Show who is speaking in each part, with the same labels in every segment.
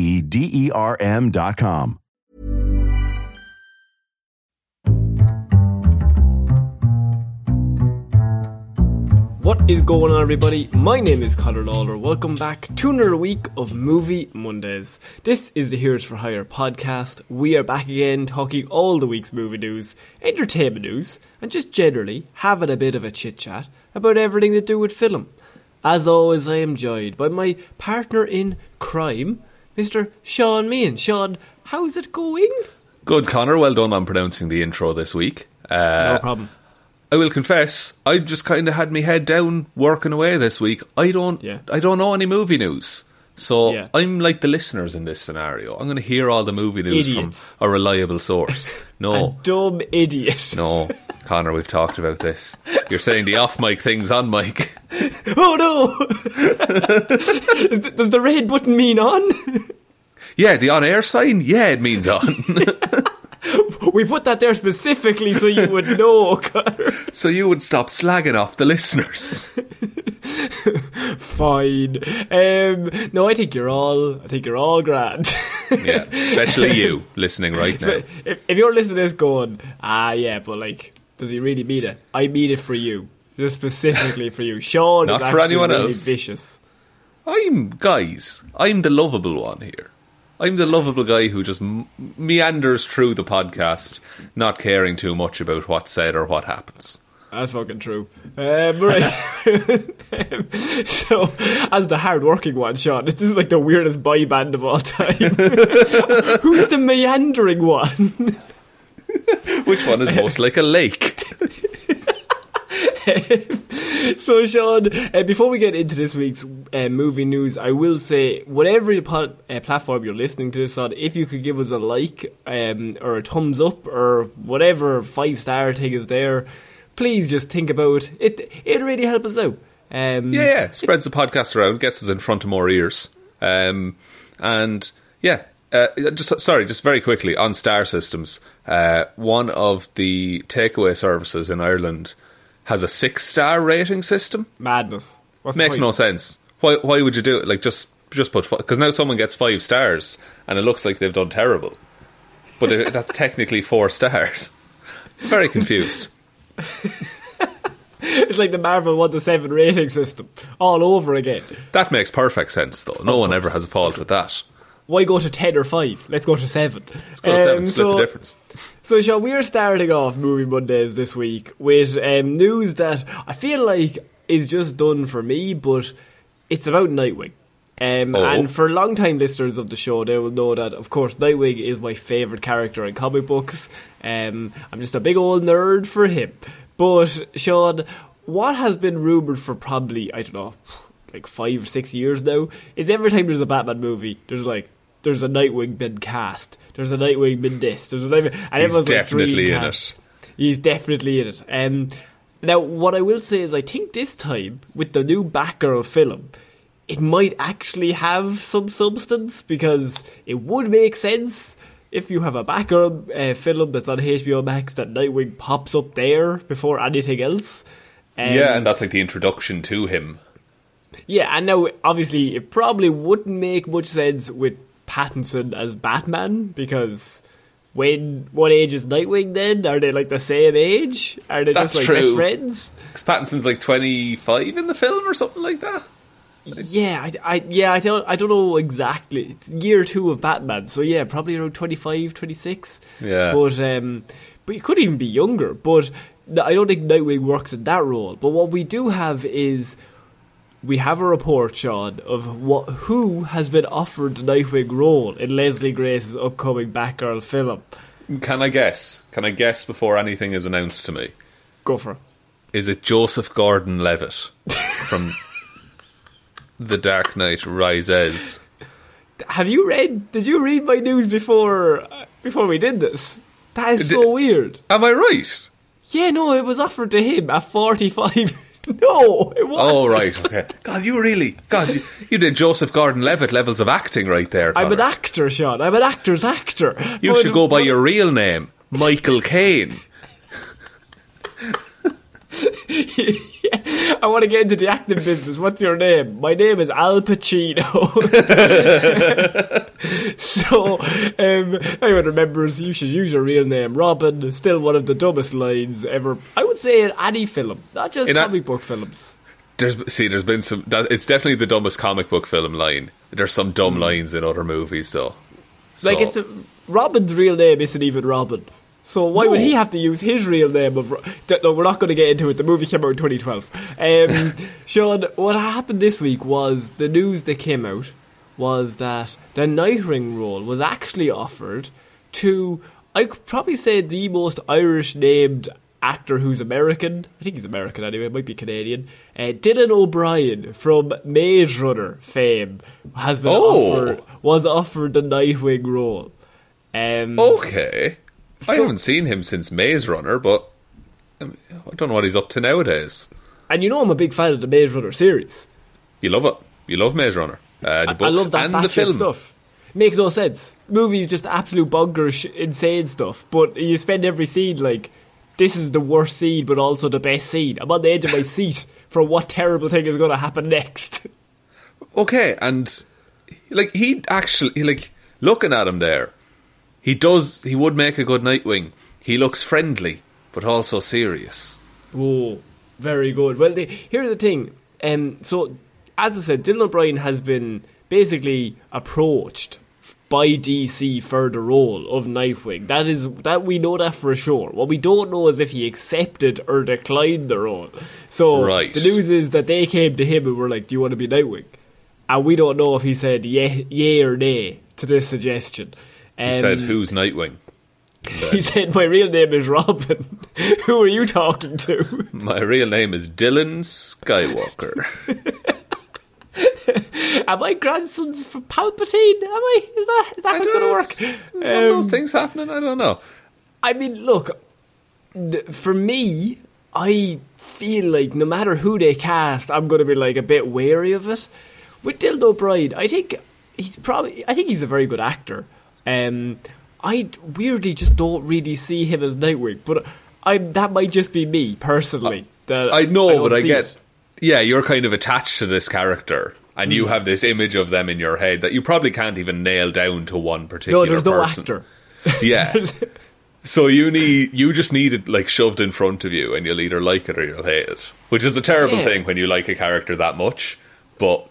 Speaker 1: D E R M.com.
Speaker 2: What is going on, everybody? My name is Connor Lawler. Welcome back to another week of Movie Mondays. This is the Heroes for Hire podcast. We are back again talking all the week's movie news, entertainment news, and just generally having a bit of a chit chat about everything to do with film. As always, I am joined by my partner in crime, Mr. Shaun Meighan. Shaun, how's it going?
Speaker 3: Good, Connor. Well done on pronouncing the intro this week. Uh,
Speaker 2: No problem.
Speaker 3: I will confess, I just kind of had my head down working away this week. I don't,
Speaker 2: Yeah.
Speaker 3: I don't know any movie news, so
Speaker 2: Yeah.
Speaker 3: I'm like the listeners in this scenario. I'm going to hear all the movie news
Speaker 2: Idiots.
Speaker 3: from a reliable source. No,
Speaker 2: Dumb idiot.
Speaker 3: no, Connor, we've talked about this. You're saying the off mic things on mic.
Speaker 2: Oh no! Does the red button mean on?
Speaker 3: Yeah, the on air sign. Yeah, it means on.
Speaker 2: we put that there specifically so you would know, Connor.
Speaker 3: so you would stop slagging off the listeners.
Speaker 2: Fine. Um, no, I think you're all. I think you're all grand.
Speaker 3: Yeah, especially you listening right now.
Speaker 2: if, if you're listening to this, going, ah, yeah, but like, does he really mean it? I mean it for you, just specifically for you. Shaun
Speaker 3: Not
Speaker 2: is
Speaker 3: for
Speaker 2: actually
Speaker 3: anyone
Speaker 2: really
Speaker 3: else.
Speaker 2: Vicious.
Speaker 3: I'm guys. I'm the lovable one here. I'm the lovable guy who just meanders through the podcast, not caring too much about what's said or what happens.
Speaker 2: That's fucking true. Um, right. So, as the hard-working one, Shaun, this is like the weirdest boy band of all time. Who's the meandering one?
Speaker 3: Which one is most like a lake?
Speaker 2: so, Shaun, uh, before we get into this week's uh, movie news, I will say, whatever pod, uh, platform you're listening to this on, if you could give us a like um, or a thumbs up or whatever five star thing is there, please just think about it. It really help us out. Um,
Speaker 3: Yeah, yeah. Spreads the podcast around, gets us in front of more ears. Um, and yeah, uh, just sorry, just very quickly on Star Systems. Uh, one of the takeaway services in Ireland has a six star rating system.
Speaker 2: Madness. What's
Speaker 3: Makes no sense. Why? Why would you do it? Like just just put because now someone gets five stars and it looks like they've done terrible, but it, that's technically four stars. It's very confused.
Speaker 2: It's like the Marvel 1 to 7 rating system all over again.
Speaker 3: That makes perfect sense though. No one ever has a fault with that.
Speaker 2: Why go to 10 or 5? Let's go to 7.
Speaker 3: Let's go to seven, split the difference.
Speaker 2: So, Shaun, we are starting off Movie Mondays this week with um, news that I feel like is just done for me, but it's about Nightwing. Um,
Speaker 3: Oh.
Speaker 2: And for long-time listeners of the show, they will know that, of course, Nightwing is my favourite character in comic books. Um, I'm just a big old nerd for him. But, Shaun, what has been rumoured for probably, I don't know, like five or six years now, is every time there's a Batman movie, there's like, there's a Nightwing been cast, there's a Nightwing been this, there's a Nightwing, and
Speaker 3: He's
Speaker 2: everyone's like,
Speaker 3: definitely in it.
Speaker 2: He's definitely in it. Um, now, what I will say is, I think this time with the new Batgirl film, it might actually have some substance because it would make sense if you have a Batgirl uh, film that's on HBO Max that Nightwing pops up there before anything else. Um,
Speaker 3: yeah, and that's like the introduction to him.
Speaker 2: yeah, and now obviously it probably wouldn't make much sense with Pattinson as Batman because when what age is Nightwing then? Are they like the same age? Are they
Speaker 3: That's
Speaker 2: just like best
Speaker 3: true.
Speaker 2: friends?
Speaker 3: 'Cause Pattinson's like 25 in the film or something like that.
Speaker 2: Yeah, I, I yeah, I don't I don't know exactly. It's year 2 of Batman. So yeah, probably around 25, 26.
Speaker 3: Yeah.
Speaker 2: But um but he could even be younger, but I don't think Nightwing works in that role. But what we do have is we have a report, Shaun, of what who has been offered the Nightwing role in Leslie Grace's upcoming Batgirl film.
Speaker 3: Can I guess? Can I guess before anything is announced to me?
Speaker 2: Go for it.
Speaker 3: Is it Joseph Gordon Levitt from The Dark Knight Rises?
Speaker 2: Have you read? Did you read my news before before we did this? That is so weird.
Speaker 3: Am I right?
Speaker 2: Yeah, no, it was offered to him at forty-five. no, it wasn't.
Speaker 3: Oh, right, okay. God, you really, God, you, you did Joseph Gordon Levitt levels of acting right there.
Speaker 2: I'm an actor, Shaun. I'm an actor's actor.
Speaker 3: You
Speaker 2: But-
Speaker 3: should go by your real name, Michael Caine.
Speaker 2: I want to get into the acting business. What's your name? My name is Al Pacino. so, um, anyone remembers, you should use your real name, Robin. Still one of the dumbest lines ever. I would say in any film, not just
Speaker 3: In a-
Speaker 2: comic book films.
Speaker 3: There's see, there's been some. That, it's definitely the dumbest comic book film line. There's some dumb lines in other movies, though.
Speaker 2: Like it's a, Robin's real name isn't even Robin. So why would he have to use his real name of? No, we're not going to get into it. The movie came out in 2012. Um, Shaun, what happened this week was the news that came out was that the Nightwing role was actually offered to I could probably say the most Irish named actor who's American. I think he's American anyway. Might be Canadian. Uh, Dylan O'Brien from Maze Runner fame has been
Speaker 3: Oh.
Speaker 2: offered was offered the Nightwing role. Um,
Speaker 3: Okay. I
Speaker 2: So-
Speaker 3: haven't seen him since Maze Runner, but I, mean, I don't know what he's up to nowadays.
Speaker 2: And you know I'm a big fan of the Maze Runner series.
Speaker 3: You love it. You love Maze Runner. Uh, the
Speaker 2: I,
Speaker 3: books
Speaker 2: I love that
Speaker 3: and the film.
Speaker 2: stuff. Makes no sense. Movies just absolute bonkers, insane stuff. But you spend every scene like, this is the worst scene, but also the best scene. I'm on the edge of my seat for what terrible thing is going to happen next.
Speaker 3: Okay, and like he actually like looking at him there, he does he would make a good Nightwing. He looks friendly, but also serious.
Speaker 2: Oh, very good. Well, the, here's the thing. Um, so, as I said, Dylan O'Brien has been basically approached by DC for the role of Nightwing. That is that we know that for sure. What we don't know is if he accepted or declined the role. So
Speaker 3: Right.
Speaker 2: the news is that they came to him and were like, "Do you want to be Nightwing?" And we don't know if he said yeah, yay or nay to this suggestion.
Speaker 3: He
Speaker 2: Um,
Speaker 3: said, "Who's Nightwing?"
Speaker 2: He said, "My real name is Robin." Who are you talking to?
Speaker 3: My real name is Dylan Skywalker.
Speaker 2: Am I grandsons for Palpatine? Am I? Is that is that how it's going to work?
Speaker 3: Is one of those
Speaker 2: Um,
Speaker 3: things happening? I don't know.
Speaker 2: I mean, look, for me, I feel like no matter who they cast, I'm going to be like a bit wary of it. With Dylan O'Brien, I think he's probably. I think he's a very good actor. Um, I weirdly just don't really see him as Nightwing, but I that might just be me personally. That
Speaker 3: I know,
Speaker 2: don't
Speaker 3: but I get.
Speaker 2: it.
Speaker 3: Yeah, you're kind of attached to this character, and
Speaker 2: Hmm.
Speaker 3: you have this image of them in your head that you probably can't even nail down to one particular.
Speaker 2: No, there's no
Speaker 3: person.
Speaker 2: actor.
Speaker 3: Yeah. so you need you just need it like shoved in front of you, and you'll either like it or you'll hate it, which is a terrible
Speaker 2: Yeah.
Speaker 3: thing when you like a character that much. But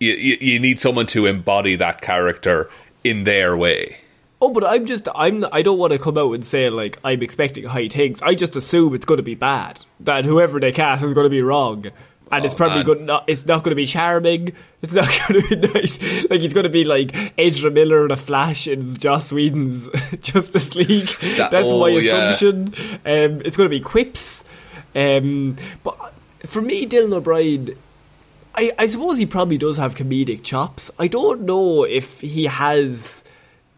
Speaker 3: you, you you need someone to embody that character in their way.
Speaker 2: Oh, but I'm just I'm I don't want to come out and say like I'm expecting high things. I just assume it's going to be bad. That whoever they cast is going to be wrong. and it's
Speaker 3: Oh,
Speaker 2: probably
Speaker 3: man.
Speaker 2: good. Not, it's not going to be charming. It's not going to be nice. Like he's going to be like Ezra Miller in a Flash in Joss Whedon's Justice League.
Speaker 3: That-
Speaker 2: That's my
Speaker 3: oh, yeah.
Speaker 2: assumption. Um, it's going to be quips. Um, but for me, Dylan O'Brien, I, I suppose he probably does have comedic chops. I don't know if he has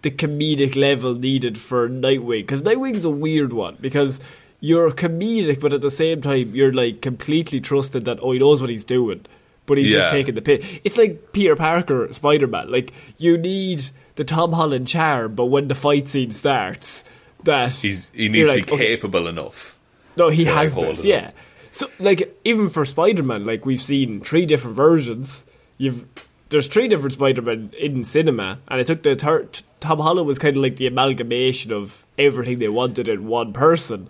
Speaker 2: the comedic level needed for Nightwing because Nightwing's a weird one because you're comedic, but at the same time you're like completely trusted that oh he knows what he's doing, but he's
Speaker 3: Yeah.
Speaker 2: just taking the piss. It's like Peter Parker, Spider Man. Like you need the Tom Holland charm, but when the fight scene starts, that
Speaker 3: He's he needs
Speaker 2: like,
Speaker 3: to be
Speaker 2: okay,
Speaker 3: capable enough.
Speaker 2: no, he has this, yeah. So, like, even for Spider Man, like we've seen three different versions. You've there's three different Spider Man in cinema, and I took the third. Tom Holland was kind of like the amalgamation of everything they wanted in one person.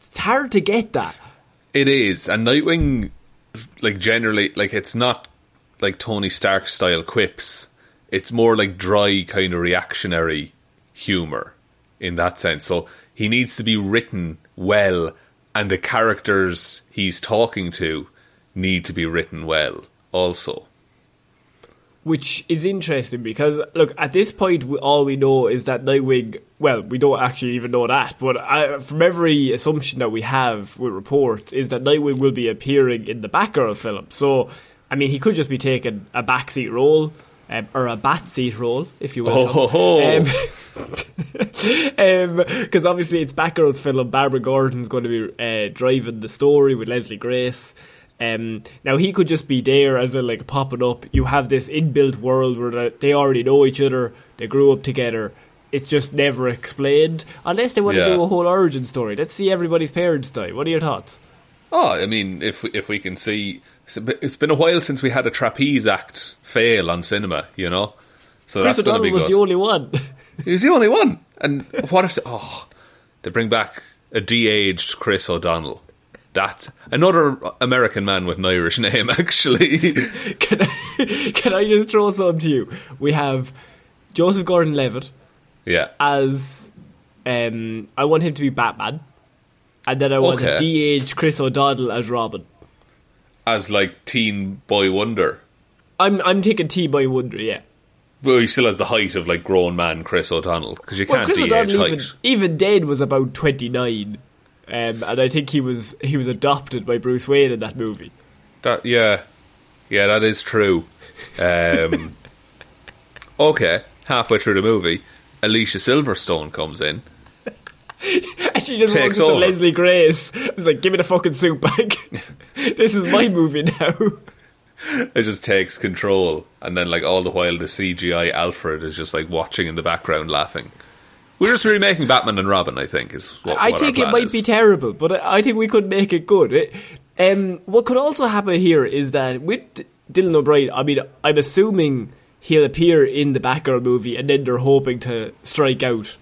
Speaker 2: It's hard to get that.
Speaker 3: It is, and Nightwing, like generally, like it's not like Tony Stark style quips. It's more like dry kind of reactionary humor in that sense. So he needs to be written well, and the characters he's talking to need to be written well also.
Speaker 2: which is interesting because look at this point all we know is that Nightwing well we don't actually even know that but I, from every assumption that we have with reports is that Nightwing will be appearing in the Batgirl film so I mean he could just be taking a backseat role um, or a bat seat role if you will
Speaker 3: Oh, ho, ho.
Speaker 2: because obviously it's Batgirl's film. Barbara Gordon's going to be uh, driving the story with Leslie Grace. Um, now he could just be there as a like popping up. You have this inbuilt world where they- they already know each other. They grew up together. It's just never explained unless they want to do a whole origin story. Let's see everybody's parents die. What are your thoughts?
Speaker 3: Oh, I mean, if if we can see, it's a bit- it's been a while since we had a trapeze act fail on cinema, you know. So
Speaker 2: Chris
Speaker 3: that's going to
Speaker 2: O'Donnell
Speaker 3: be
Speaker 2: was
Speaker 3: good.
Speaker 2: the only one.
Speaker 3: He was the only one. And what if oh they bring back a de-aged Chris O'Donnell? That's another American man with an Irish name, actually.
Speaker 2: can I can I just throw something to you? We have Joseph Gordon-Levitt.
Speaker 3: yeah.
Speaker 2: as um, I want him to be Batman, and then I want
Speaker 3: Okay.
Speaker 2: a de-aged Chris O'Donnell as Robin.
Speaker 3: As like teen boy wonder.
Speaker 2: I'm I'm taking T boy Wonder, yeah.
Speaker 3: Well, he still has the height of like grown man Chris O'Donnell because you
Speaker 2: Well,
Speaker 3: can't
Speaker 2: Chris
Speaker 3: de-age
Speaker 2: O'Donnell
Speaker 3: height.
Speaker 2: even even dead was about twenty nine, um, and I think he was he was adopted by Bruce Wayne in that movie.
Speaker 3: That yeah, yeah, that is true. Um, okay, halfway through the movie, Alicia Silverstone comes in.
Speaker 2: And she just
Speaker 3: Takes
Speaker 2: walked up to
Speaker 3: over.
Speaker 2: Leslie Grace. It's like, give me the fucking suit back. this is my movie now.
Speaker 3: It just takes control, and then like all the while, the CGI Alfred is just like watching in the background, laughing. We're just remaking Batman and Robin. I think is. What,
Speaker 2: I
Speaker 3: what
Speaker 2: think it might
Speaker 3: is.
Speaker 2: be terrible, but I I think we could make it good. It, um, what could also happen here is that with Dylan O'Brien, I mean, I'm assuming he'll appear in the Batgirl movie, and then they're hoping to strike out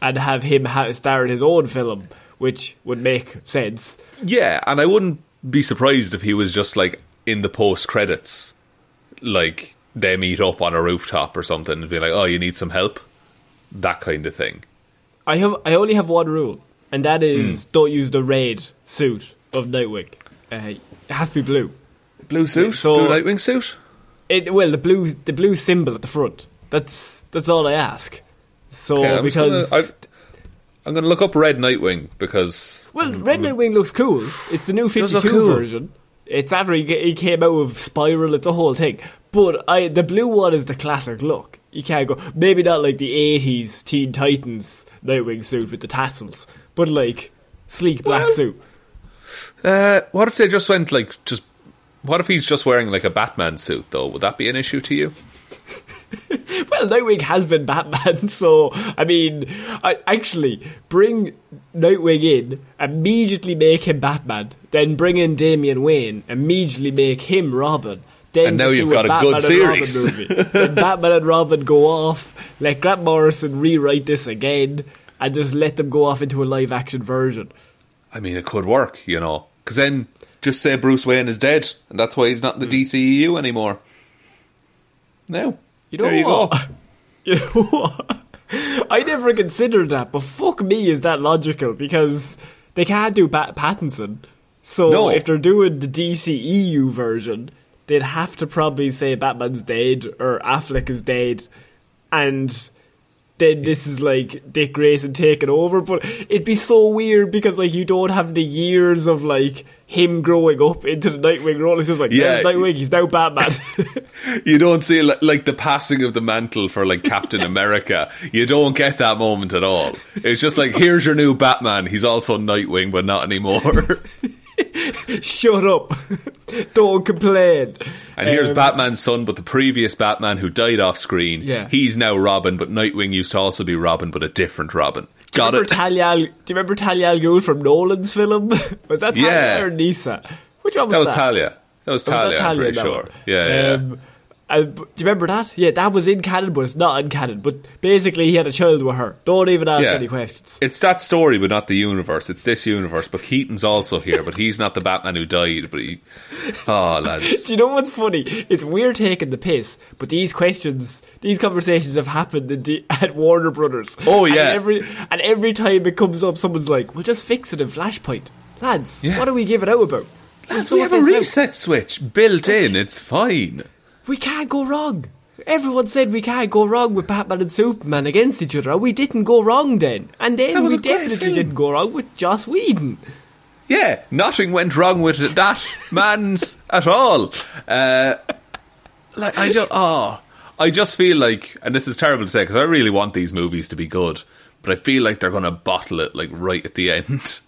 Speaker 2: and have him ha- star in his own film, which would make sense.
Speaker 3: Yeah, and I wouldn't be surprised if he was just like in the post credits, like they meet up on a rooftop or something and be like, "Oh, you need some help," that kind of thing.
Speaker 2: I have I only have one rule, and that is
Speaker 3: Hmm.
Speaker 2: don't use the red suit of Nightwing. Uh, it has to be blue.
Speaker 3: Blue suit,
Speaker 2: So-
Speaker 3: blue Nightwing suit.
Speaker 2: It, well, the blue the blue symbol at the front. That's that's all I ask. So
Speaker 3: Okay,
Speaker 2: because
Speaker 3: gonna, I, I'm going to look up Red Nightwing because
Speaker 2: well, Red Nightwing looks cool. It's the new
Speaker 3: Does
Speaker 2: Fifty
Speaker 3: look
Speaker 2: Two
Speaker 3: cool.
Speaker 2: version. It's after he, he came out of Spiral. It's a whole thing. But I the blue one is the classic look. You can't go maybe not like the eighties Teen Titans Nightwing suit with the tassels, but like sleek black
Speaker 3: Well-
Speaker 2: suit.
Speaker 3: uh, what if they just went like just. What if he's just wearing like a Batman suit though? Would that be an issue to you?
Speaker 2: Well, Nightwing has been Batman, so I mean, I actually bring Nightwing in, immediately make him Batman, then bring in Damian Wayne, immediately make him Robin. Then
Speaker 3: And now you've
Speaker 2: do
Speaker 3: got a
Speaker 2: Batman
Speaker 3: good
Speaker 2: and Robin
Speaker 3: series.
Speaker 2: movie. then Batman and Robin go off. Let Grant Morrison rewrite this again, and just let them go off into a live action version.
Speaker 3: I mean, it could work, you know. Because then just say Bruce Wayne is dead, and that's why he's not in the hmm. DCEU anymore. No.
Speaker 2: You know
Speaker 3: there you
Speaker 2: what?
Speaker 3: go.
Speaker 2: You know what? I never considered that, but fuck me, is that logical? Because they can't do Bat- Pattinson, So
Speaker 3: No.
Speaker 2: if they're doing the DCEU version, they'd have to probably say Batman's dead or Affleck is dead, and then this is like Dick Grayson taking over. But it'd be so weird because like you don't have the years of like him growing up into the Nightwing role. It's just like
Speaker 3: Yeah.
Speaker 2: Nightwing, he's now Batman.
Speaker 3: You don't see like, like the passing of the mantle for like Captain America. You don't get that moment at all. It's just like here's your new Batman. He's also Nightwing, but not anymore.
Speaker 2: Shut up! don't complain.
Speaker 3: And here's
Speaker 2: Um,
Speaker 3: Batman's son, but the previous Batman who died off screen.
Speaker 2: Yeah.
Speaker 3: He's now Robin, but Nightwing used to also be Robin, but a different Robin. Got
Speaker 2: remember
Speaker 3: it?
Speaker 2: Talia do you remember Talia al Ghul from Nolan's film? was that Talia
Speaker 3: Yeah.
Speaker 2: or Nyssa? Which one was
Speaker 3: that was
Speaker 2: that?
Speaker 3: Was Talia. That was
Speaker 2: Was that
Speaker 3: Talia, I'm pretty sure.
Speaker 2: one?
Speaker 3: Yeah, yeah, yeah.
Speaker 2: Uh, do you remember that? Yeah, that was in canon, but it's not in canon. But basically, he had a child with her. Don't even ask
Speaker 3: Yeah.
Speaker 2: any questions.
Speaker 3: It's that story, but not the universe. It's this universe. But Keaton's also here, but he's not the Batman who died. But he, oh lads,
Speaker 2: Do you know what's funny? It's we're taking the piss, but these questions, these conversations have happened at, Warner Brothers.
Speaker 3: Oh,
Speaker 2: And
Speaker 3: yeah.
Speaker 2: every and every time it comes up, someone's like, "We'll just fix it in Flashpoint, lads.
Speaker 3: Yeah.
Speaker 2: What are we giving out about?
Speaker 3: Lads, we have a
Speaker 2: this out.
Speaker 3: reset switch built in. It's fine.
Speaker 2: We can't go wrong. Everyone said we can't go wrong with Batman and Superman against each other. and We didn't go wrong then. And then we definitely didn't go wrong with Joss Whedon.
Speaker 3: Yeah, nothing went wrong with that man's at all. Uh, like I just, oh, I just feel like, and this is terrible to say because I really want these movies to be good, but I feel like they're going to bottle it like right at the end.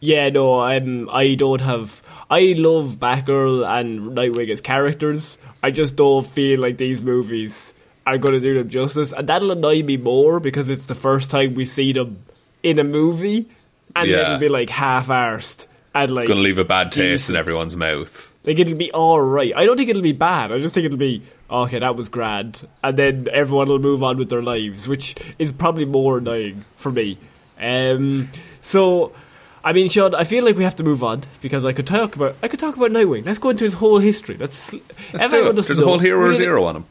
Speaker 2: Yeah, no, I'm, I don't have. I love Batgirl and Nightwing as characters. I just don't feel like these movies are going to do them justice. And that'll annoy me more because it's the first time we see them in a movie. And
Speaker 3: Yeah.
Speaker 2: it'll be like half arsed. And like.
Speaker 3: It's going to leave a bad taste in everyone's mouth.
Speaker 2: Like it'll be all right. I don't think it'll be bad. I just think it'll be okay. That was grand, and then everyone will move on with their lives, which is probably more annoying for me. Um, so, I mean, Shaun, I feel like we have to move on because I could talk about I could talk about Nightwing. Let's go into his whole history. Let's.
Speaker 3: Let's do it. There's a whole Hero Zero on him.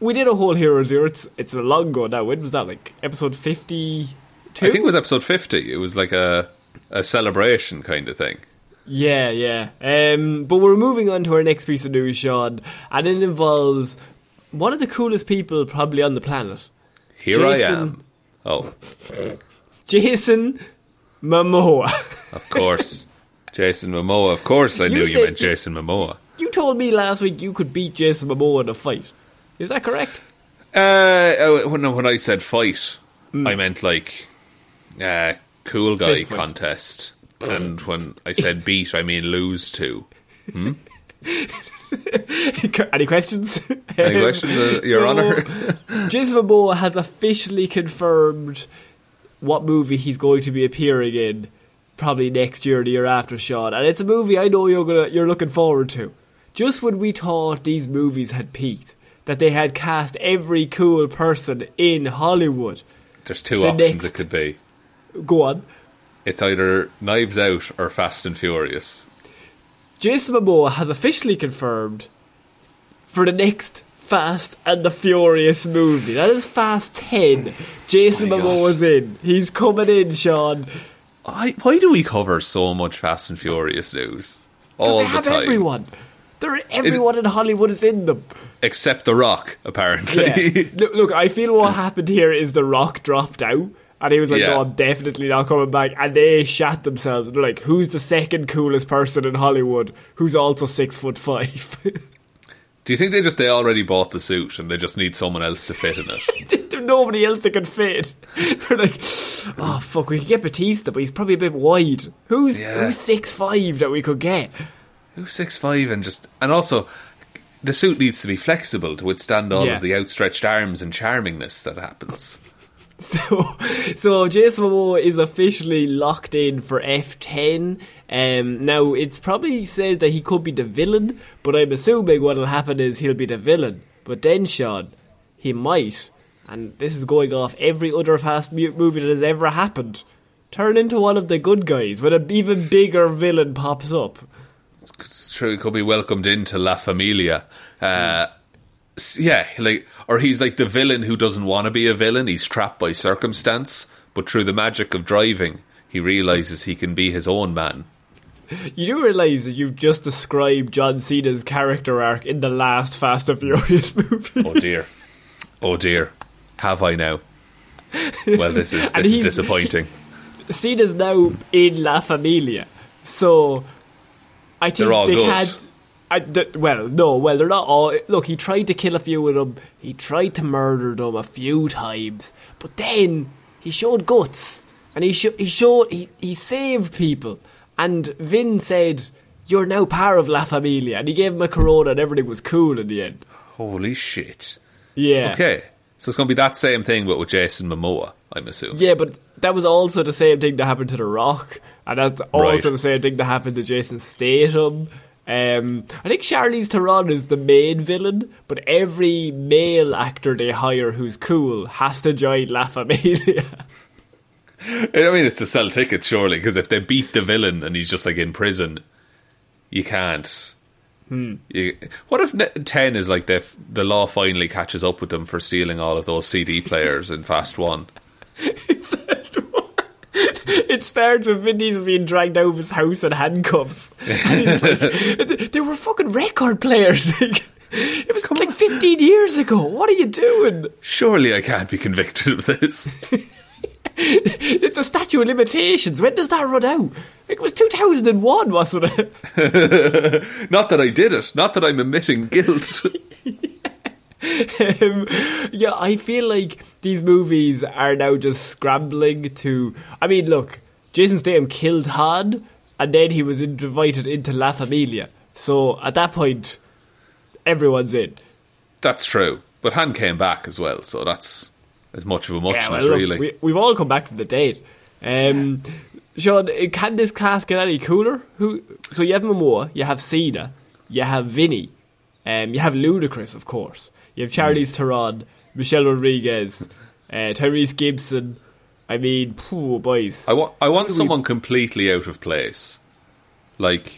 Speaker 2: We did a whole Hero Zero. It's it's a long ago now. When was that? Like episode fifty two.
Speaker 3: I think it was episode 50. It was like a, a celebration kind of thing.
Speaker 2: Yeah, yeah. Um, but we're moving on to our next piece of news, Shaun, and it involves one of the coolest people probably on the planet,
Speaker 3: Here
Speaker 2: Jason-
Speaker 3: I am. Oh,
Speaker 2: Jason Momoa.
Speaker 3: of course. Jason Momoa. Of course I
Speaker 2: You
Speaker 3: knew you meant Jason Momoa.
Speaker 2: you told me last week you could beat Jason Momoa in a fight. Is that correct?
Speaker 3: Uh, oh, when, when I said fight, I meant like uh, cool guy
Speaker 2: Fist fight.
Speaker 3: contest. And when I said beat, I mean lose to.
Speaker 2: Any questions?
Speaker 3: Any questions, uh, Your
Speaker 2: So,
Speaker 3: Honour?
Speaker 2: Jason Momoa has officially confirmed what movie he's going to be appearing in, probably next year or the year after, Shaun. And it's a movie I know you're gonna you're looking forward to. Just when we thought these movies had peaked, that they had cast every cool person in Hollywood.
Speaker 3: There's two
Speaker 2: The
Speaker 3: options
Speaker 2: next-
Speaker 3: it could be.
Speaker 2: Go on.
Speaker 3: It's either Knives Out or Fast and Furious.
Speaker 2: Jason Momoa has officially confirmed for the next Fast and the Furious movie. That is Fast 10. Jason
Speaker 3: Oh my
Speaker 2: Momoa's in. He's coming in, Shaun.
Speaker 3: I, why do we cover so much Fast and Furious news?
Speaker 2: Because
Speaker 3: All
Speaker 2: they
Speaker 3: the
Speaker 2: have
Speaker 3: time.
Speaker 2: everyone. They're, everyone in Hollywood is in them.
Speaker 3: Except The Rock, apparently.
Speaker 2: Yeah. look, look, I feel what happened here is The Rock dropped out. And he was like,
Speaker 3: Yeah.
Speaker 2: no, I'm definitely not coming back. And they shat themselves. They're like, who's the second coolest person in Hollywood who's also six foot five?
Speaker 3: do you think they just they already bought the suit and they just need someone else to fit in it?
Speaker 2: There's nobody else that can fit. They're like, oh fuck, we could get Bautista, but he's probably a bit wide. Who's
Speaker 3: Yeah.
Speaker 2: who's six five that we could get?
Speaker 3: Who's six five and just and also the suit needs to be flexible to withstand all
Speaker 2: Yeah.
Speaker 3: of the outstretched arms and charmingness that happens.
Speaker 2: So, so Jason Momoa is officially locked in for F10. Um, now it's probably said that he could be the villain, but I'm assuming what'll happen is he'll be the villain. But then, Shaun, he might, and this is going off every other Fast movie that has ever happened, turn into one of the good guys when an even bigger villain pops up.
Speaker 3: It's true, he could be welcomed into La Familia. Uh, s- yeah, like or he's like the villain who doesn't want to be a villain. He's trapped by circumstance, but through the magic of driving, he realizes he can be his own man.
Speaker 2: You do realise that you've just described John Cena's character arc in the last Fast and Furious movie.
Speaker 3: Oh dear. Oh dear. Have I now? Well, this is this is disappointing.
Speaker 2: Cena's now in La Familia, so I think they
Speaker 3: good.
Speaker 2: can't. I, th- well, no, well, they're not all. Look, he tried to kill a few of them. He tried to murder them a few times, but then he showed guts, and he sho- he showed he, he saved people. And Vin said, "You're now part of La Familia," and he gave him a corona, and everything was cool in the end.
Speaker 3: Holy shit.
Speaker 2: Yeah.
Speaker 3: Okay. So it's going to be that same thing, but with Jason Momoa, I'm assuming.
Speaker 2: Yeah, but that was also the same thing that happened to The Rock, and that's also
Speaker 3: Right.
Speaker 2: the same thing that happened to Jason Statham. Um, I think Charlize Theron is the main villain, but every male actor they hire who's cool has to join La Familia.
Speaker 3: I mean, it's to sell tickets, surely, because if they beat the villain and he's just like in prison, you can't.
Speaker 2: Hmm.
Speaker 3: You, what if 10 is like the, the law finally catches up with them for stealing all of those CD players in Fast 1?
Speaker 2: it starts with Vin Diesel being dragged out of his house in handcuffs. And like, they were fucking record players. it was like 15 years ago. What are you doing?
Speaker 3: Surely I can't be convicted of this.
Speaker 2: It's a statute of limitations. When does that run out? It was 2001, wasn't it?
Speaker 3: Not that I did it. Not that I'm admitting guilt.
Speaker 2: um, yeah, I feel like these movies are now just scrambling to. I mean, look, Jason Statham killed Han, and then he was invited into La Familia. So at that point, everyone's in.
Speaker 3: That's true. But Han came back as well, so that's as much of a muchness,
Speaker 2: Yeah, well, look,
Speaker 3: really.
Speaker 2: we, we've all come back from the dead. Um, Shaun, uh, can this cast get any cooler? Who? So you have Momoa, you have Cena, you have Vinny, um, you have Ludacris, of course. You have Charlize Theron, Michelle Rodriguez, uh, Tyrese Gibson. I mean, poor boys.
Speaker 3: I want, I want
Speaker 2: do we-
Speaker 3: someone completely out of place. Like,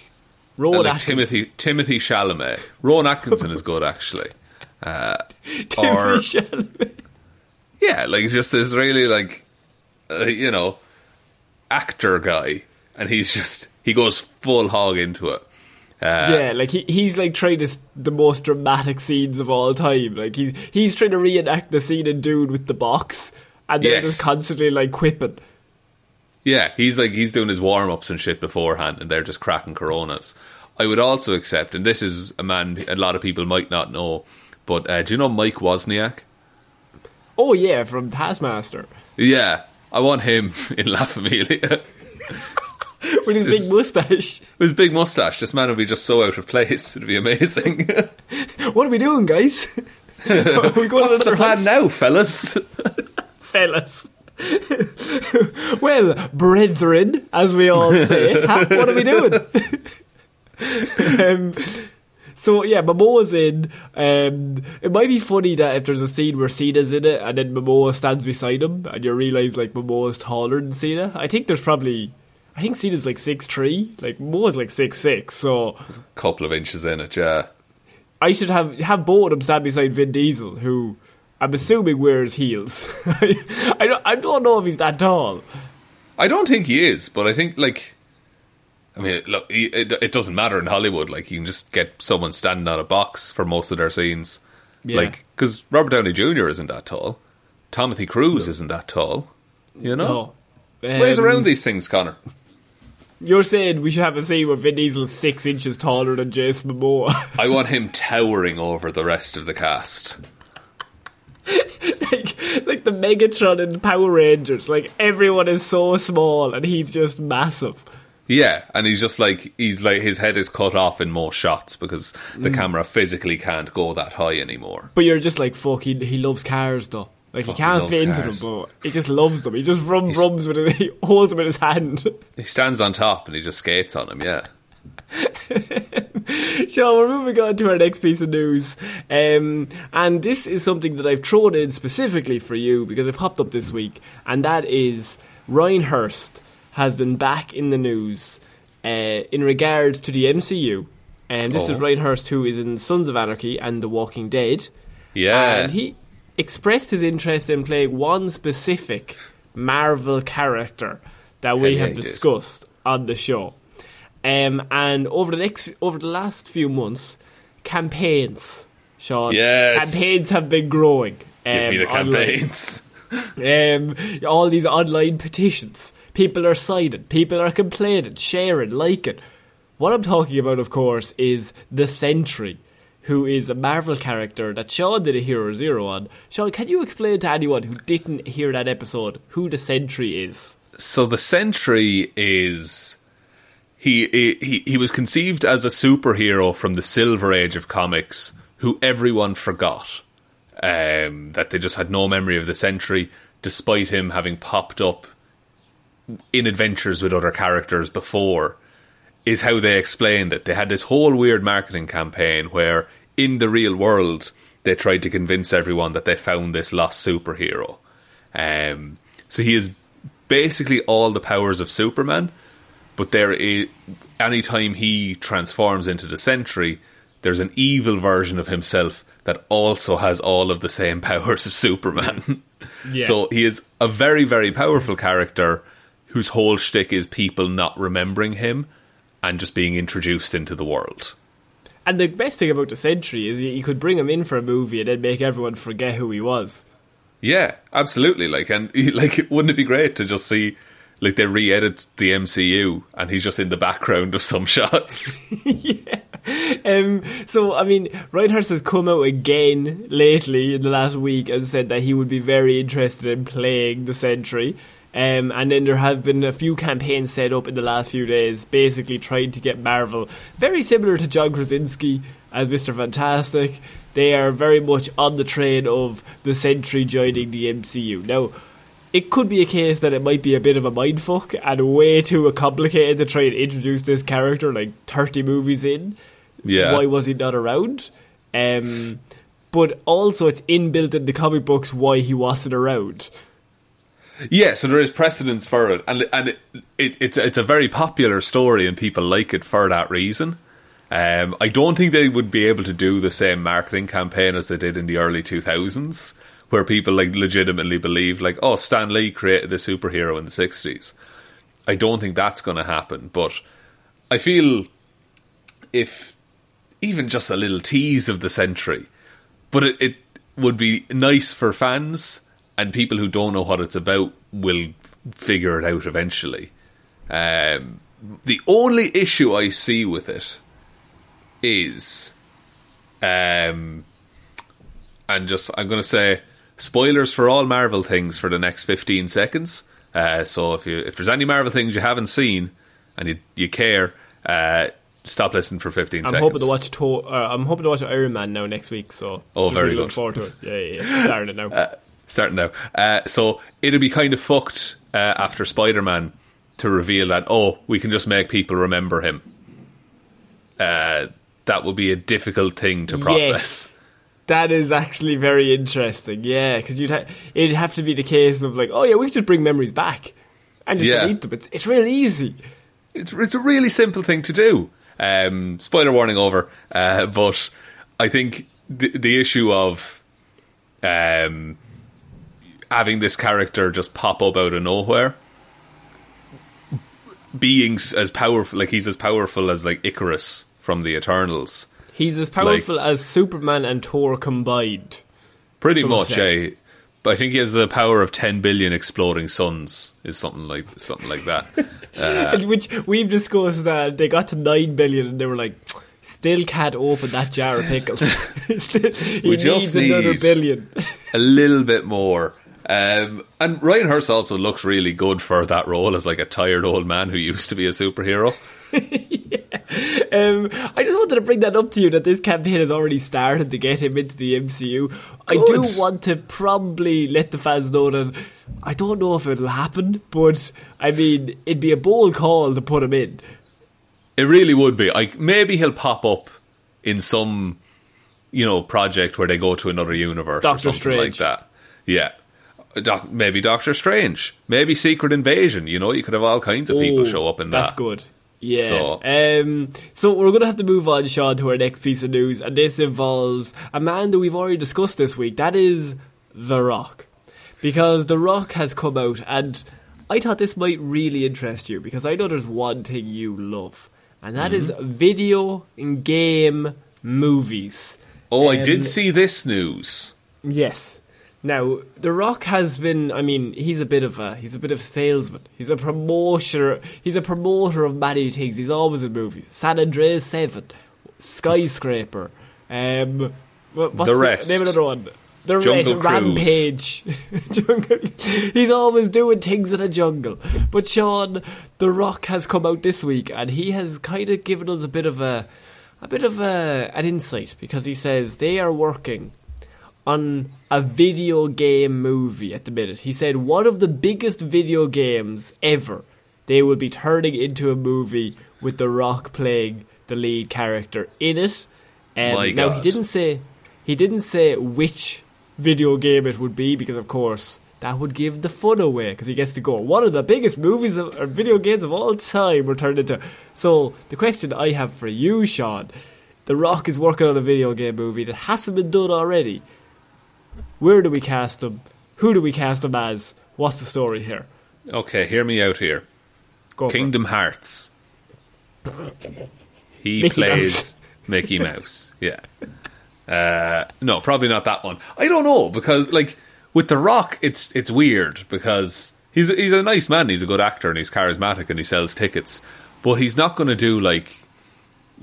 Speaker 2: Rowan
Speaker 3: like. Timothy Timothée Chalamet. Rowan Atkinson is good, actually. Uh,
Speaker 2: Timothy
Speaker 3: or
Speaker 2: Chalamet.
Speaker 3: yeah, like just this really like, uh, you know, actor guy, and he's just he goes full hog into it. Uh,
Speaker 2: yeah, like he, he's like trying to the most dramatic scenes of all time. Like he's he's trying to reenact the scene in Dune with the box, and they're
Speaker 3: Yes.
Speaker 2: just constantly like quipping.
Speaker 3: Yeah, he's like he's doing his warm ups and shit beforehand, and they're just cracking Coronas. I would also accept, and this is a man a lot of people might not know, but uh, do you know Mike Wozniak?
Speaker 2: Oh yeah, from Taskmaster
Speaker 3: Yeah, I want him in La Familia.
Speaker 2: with his
Speaker 3: This-
Speaker 2: big mustache.
Speaker 3: With his big mustache, this man would be just so out of place. It'd be amazing.
Speaker 2: What are we doing, guys? are we going
Speaker 3: What's the plan now, fellas?
Speaker 2: fellas? well, brethren, as we all say, huh? what are we doing? um, so yeah, Momoa's in. Um, it might be funny that if there's a scene where Cena's in it and then Momoa stands beside him, and you realise like Momoa's taller than Cena. I think there's probably. I think Cena's like six three, like Momoa's like six six. So a
Speaker 3: Couple of inches in it, yeah.
Speaker 2: I should have have both of them stand beside Vin Diesel, who I'm assuming wears heels. I don't I don't know if he's that tall.
Speaker 3: I don't think he is, but I think like, I mean, look, it, it doesn't matter in Hollywood. Like, you can just get someone standing on a box for most of their scenes.
Speaker 2: Yeah.
Speaker 3: Like, because Robert Downey Jr. isn't that tall, Timothy Cruise isn't that tall. You know,
Speaker 2: No.
Speaker 3: ways
Speaker 2: Um,
Speaker 3: around these things, Connor.
Speaker 2: You're saying we should have a scene where Vin Diesel's six inches taller than Jason Momoa.
Speaker 3: I want him towering over the rest of the cast.
Speaker 2: like, like the Megatron in Power Rangers. Like everyone is so small and he's just massive.
Speaker 3: Yeah, and he's just like he's like his head is cut off in more shots because
Speaker 2: Mm.
Speaker 3: the camera physically can't go that high anymore.
Speaker 2: But you're just like, fuck, he, he loves cars though. Like he can't fit into
Speaker 3: cars.
Speaker 2: them, but he just loves them. He just rum rums with it. He holds them in his hand.
Speaker 3: He stands on top and he just skates on him. Yeah.
Speaker 2: So we're moving on to our next piece of news, um, and this is something that I've thrown in specifically for you because it popped up this week, and that is Ryan Hurst has been back in the news uh, in regards to the MCU, and this is
Speaker 3: Oh.
Speaker 2: Ryan Hurst who is in Sons of Anarchy and The Walking Dead,
Speaker 3: Yeah.
Speaker 2: and he expressed his interest in playing one specific Marvel character that we
Speaker 3: yeah,
Speaker 2: have
Speaker 3: did.
Speaker 2: discussed on the show. Um, and over the next, over the last few months, campaigns, Shaun,
Speaker 3: Yes.
Speaker 2: campaigns have been growing.
Speaker 3: Give me
Speaker 2: um,
Speaker 3: the campaigns.
Speaker 2: Um, all these online petitions. People are signing. People are complaining, sharing, liking. What I'm talking about, of course, is the Sentry, who is a Marvel character that Shaun did a Hero Zero on. Shaun, can you explain to anyone who didn't hear that episode who the Sentry is?
Speaker 3: So the Sentry is he he he was conceived as a superhero from the Silver Age of comics, who everyone forgot. Um, that they just had no memory of the Sentry, despite him having popped up in adventures with other characters before. Is how they explained it. They had this whole weird marketing campaign where, in the real world, they tried to convince everyone that they found this lost superhero. Um, so he is basically all the powers of Superman, but there is anytime he transforms into the Sentry, there's an evil version of himself that also has all of the same powers of Superman.
Speaker 2: Yeah.
Speaker 3: So he is a very, very powerful character whose whole shtick is people not remembering him and just being introduced into the world.
Speaker 2: And the best thing about the Sentry is you could bring him in for a movie and then make everyone forget who he was.
Speaker 3: Yeah, absolutely. Like, and like, wouldn't it be great to just see, like, they re-edit the MCU and he's just in the background of some shots? Yeah.
Speaker 2: Um, so, I mean, Ryan Hurst has come out again lately in the last week and said that he would be very interested in playing the Sentry. Um, and then there have been a few campaigns set up in the last few days, basically trying to get Marvel, very similar to John Krasinski as Mr. Fantastic. They are very much on the train of the Sentry joining the MCU. Now, it could be a case that it might be a bit of a mindfuck and way too complicated to try and introduce this character like 30 movies in.
Speaker 3: Yeah.
Speaker 2: Why was he not around? Um, but also, it's inbuilt in the comic books why he wasn't around.
Speaker 3: Yeah, so there is precedence for it, and and it, it, it's it's a very popular story, and people like it for that reason. Um, I don't think they would be able to do the same marketing campaign as they did in the early two thousands, where people like legitimately believe like, oh, Stan Lee created the superhero in the sixties. I don't think that's going to happen, but I feel if even just a little tease of the Sentry, but it, it would be nice for fans and people who don't know what it's about will figure it out eventually. Um, the only issue I see with it is, um, and just I'm going to say spoilers for all Marvel things for the next 15 seconds. Uh, so if you if there's any Marvel things you haven't seen and you you care, uh, stop listening for 15
Speaker 2: I'm
Speaker 3: seconds.
Speaker 2: hoping to watch Thor, uh, I'm hoping to watch Iron Man now next week. So
Speaker 3: Oh, very
Speaker 2: really looking forward to it. Yeah, yeah, yeah. starting it now.
Speaker 3: Starting now. Uh, so it'll be kind of fucked uh, after Spider Man to reveal that oh we can just make people remember him. Uh, that would be a difficult thing to process.
Speaker 2: Yes. That is actually very interesting. Yeah, because you'd ha- it'd have to be the case of like, oh yeah, we could just bring memories back and just
Speaker 3: Yeah.
Speaker 2: delete them. It's it's really easy.
Speaker 3: It's it's a really simple thing to do. Um, spoiler warning over, uh, but I think the the issue of um, having this character just pop up out of nowhere, being as powerful, like he's as powerful as like Ikaris from the Eternals.
Speaker 2: He's as powerful as Superman and Thor combined.
Speaker 3: Pretty much, eh? But I think he has the power of ten billion exploding suns. Is something like something like that. Uh,
Speaker 2: Which we've discussed. Uh, they got to nine billion, and they were like, still can't open that jar of pickles. Still- he
Speaker 3: We just
Speaker 2: needs another billion.
Speaker 3: a little bit more. Um, and Ryan Hurst also looks really good for that role as like a tired old man who used to be a superhero.
Speaker 2: Um, I just wanted to bring that up to you that this campaign has already started to get him into the MCU. I do want to probably let the fans know that I don't know if it'll happen, but I mean, it'd be a bold call to put him in.
Speaker 3: It really would be. Like maybe he'll pop up in some, you know, project where they go to another universe
Speaker 2: Doctor
Speaker 3: or something like that. Yeah. Doc, maybe Doctor Strange. Maybe Secret Invasion. You know, you could have all kinds of people
Speaker 2: Oh,
Speaker 3: show up in that.
Speaker 2: That's good. Yeah.
Speaker 3: So-
Speaker 2: Um, so we're going to have to move on, Shaun, to our next piece of news, and this involves a man that we've already discussed this week. That is The Rock, because The Rock has come out, and I thought this might really interest you because I know there's one thing you love, and that is video and game movies.
Speaker 3: Oh, I
Speaker 2: Um,
Speaker 3: did see this news.
Speaker 2: Yes. Now, The Rock has been I mean, he's a bit of a he's a bit of a salesman. He's a promoter he's a promoter of many things. He's always in movies. San Andreas Seven, Skyscraper, um what, what's
Speaker 3: The
Speaker 2: the,
Speaker 3: Rest.
Speaker 2: name of another one? The
Speaker 3: Jungle
Speaker 2: Rest,
Speaker 3: Cruise.
Speaker 2: Rampage. jungle. He's always doing things in a jungle. But Shaun, The Rock has come out this week and he has kind of given us a bit of a a bit of a, an insight because he says they are working on a video game movie at the minute. He said one of the biggest video games ever. They will be turning into a movie with The Rock playing the lead character in it. Um,
Speaker 3: My
Speaker 2: now he didn't say he didn't say which video game it would be because of course that would give the fun away because he gets to go one of the biggest movies of, or video games of all time were turned into. So the question I have for you, Sean, The Rock is working on a video game movie that hasn't been done already. Where do we cast him? Who do we cast him as? What's the story here?
Speaker 3: Okay, hear me out here.
Speaker 2: Go.
Speaker 3: Kingdom Hearts. He
Speaker 2: Mickey
Speaker 3: plays
Speaker 2: Mouse.
Speaker 3: Mickey Mouse. Yeah. Uh, no, probably not that one. I don't know because like with The Rock, it's it's weird because he's he's a nice man. He's a good actor and he's charismatic and he sells tickets, but he's not going to do like.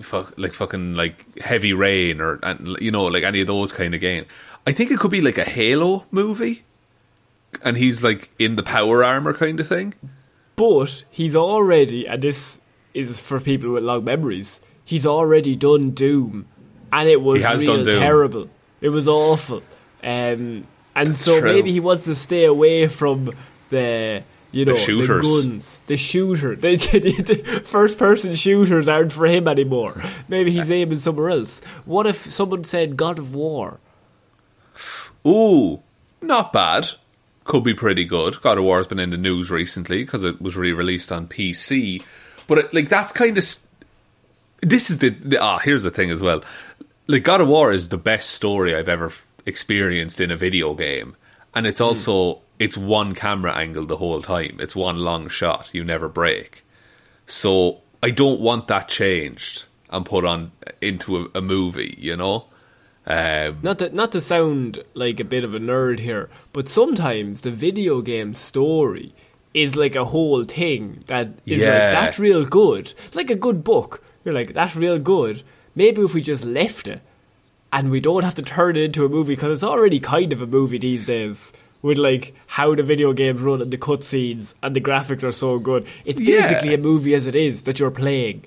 Speaker 3: Fuck, like fucking like heavy rain or and you know like any of those kind of game. I think it could be like a Halo movie, and he's like in the power armor kind of thing.
Speaker 2: But he's already, and this is for people with long memories, he's already done Doom. And it was real terrible. It was awful. Um, and so
Speaker 3: true.
Speaker 2: maybe he wants to stay away from the, you know, the,
Speaker 3: shooters.
Speaker 2: guns, the shooter. The, the first person shooters aren't for him anymore. Maybe he's aiming somewhere else. What if someone said God of War?
Speaker 3: Ooh, not bad. Could be pretty good. God of War has been in the news recently because it was re-released on PC. But it, like that's kind of s- this is the, ah. Here's the thing as well. Like God of War is the best story I've ever f- experienced in a video game, and it's also it's one camera angle the whole time. It's one long shot. You never break. So I don't want that changed and put on into a, a movie. You know. Um,
Speaker 2: Not to not to sound like a bit of a nerd here, but sometimes the video game story is like a whole thing that is
Speaker 3: Yeah.
Speaker 2: like that's real good, like a good book. You're like that's real good. Maybe if we just left it and we don't have to turn it into a movie because it's already kind of a movie these days. With like how the video games run and the cutscenes and the graphics are so good, it's
Speaker 3: Yeah.
Speaker 2: basically a movie as it is that you're playing.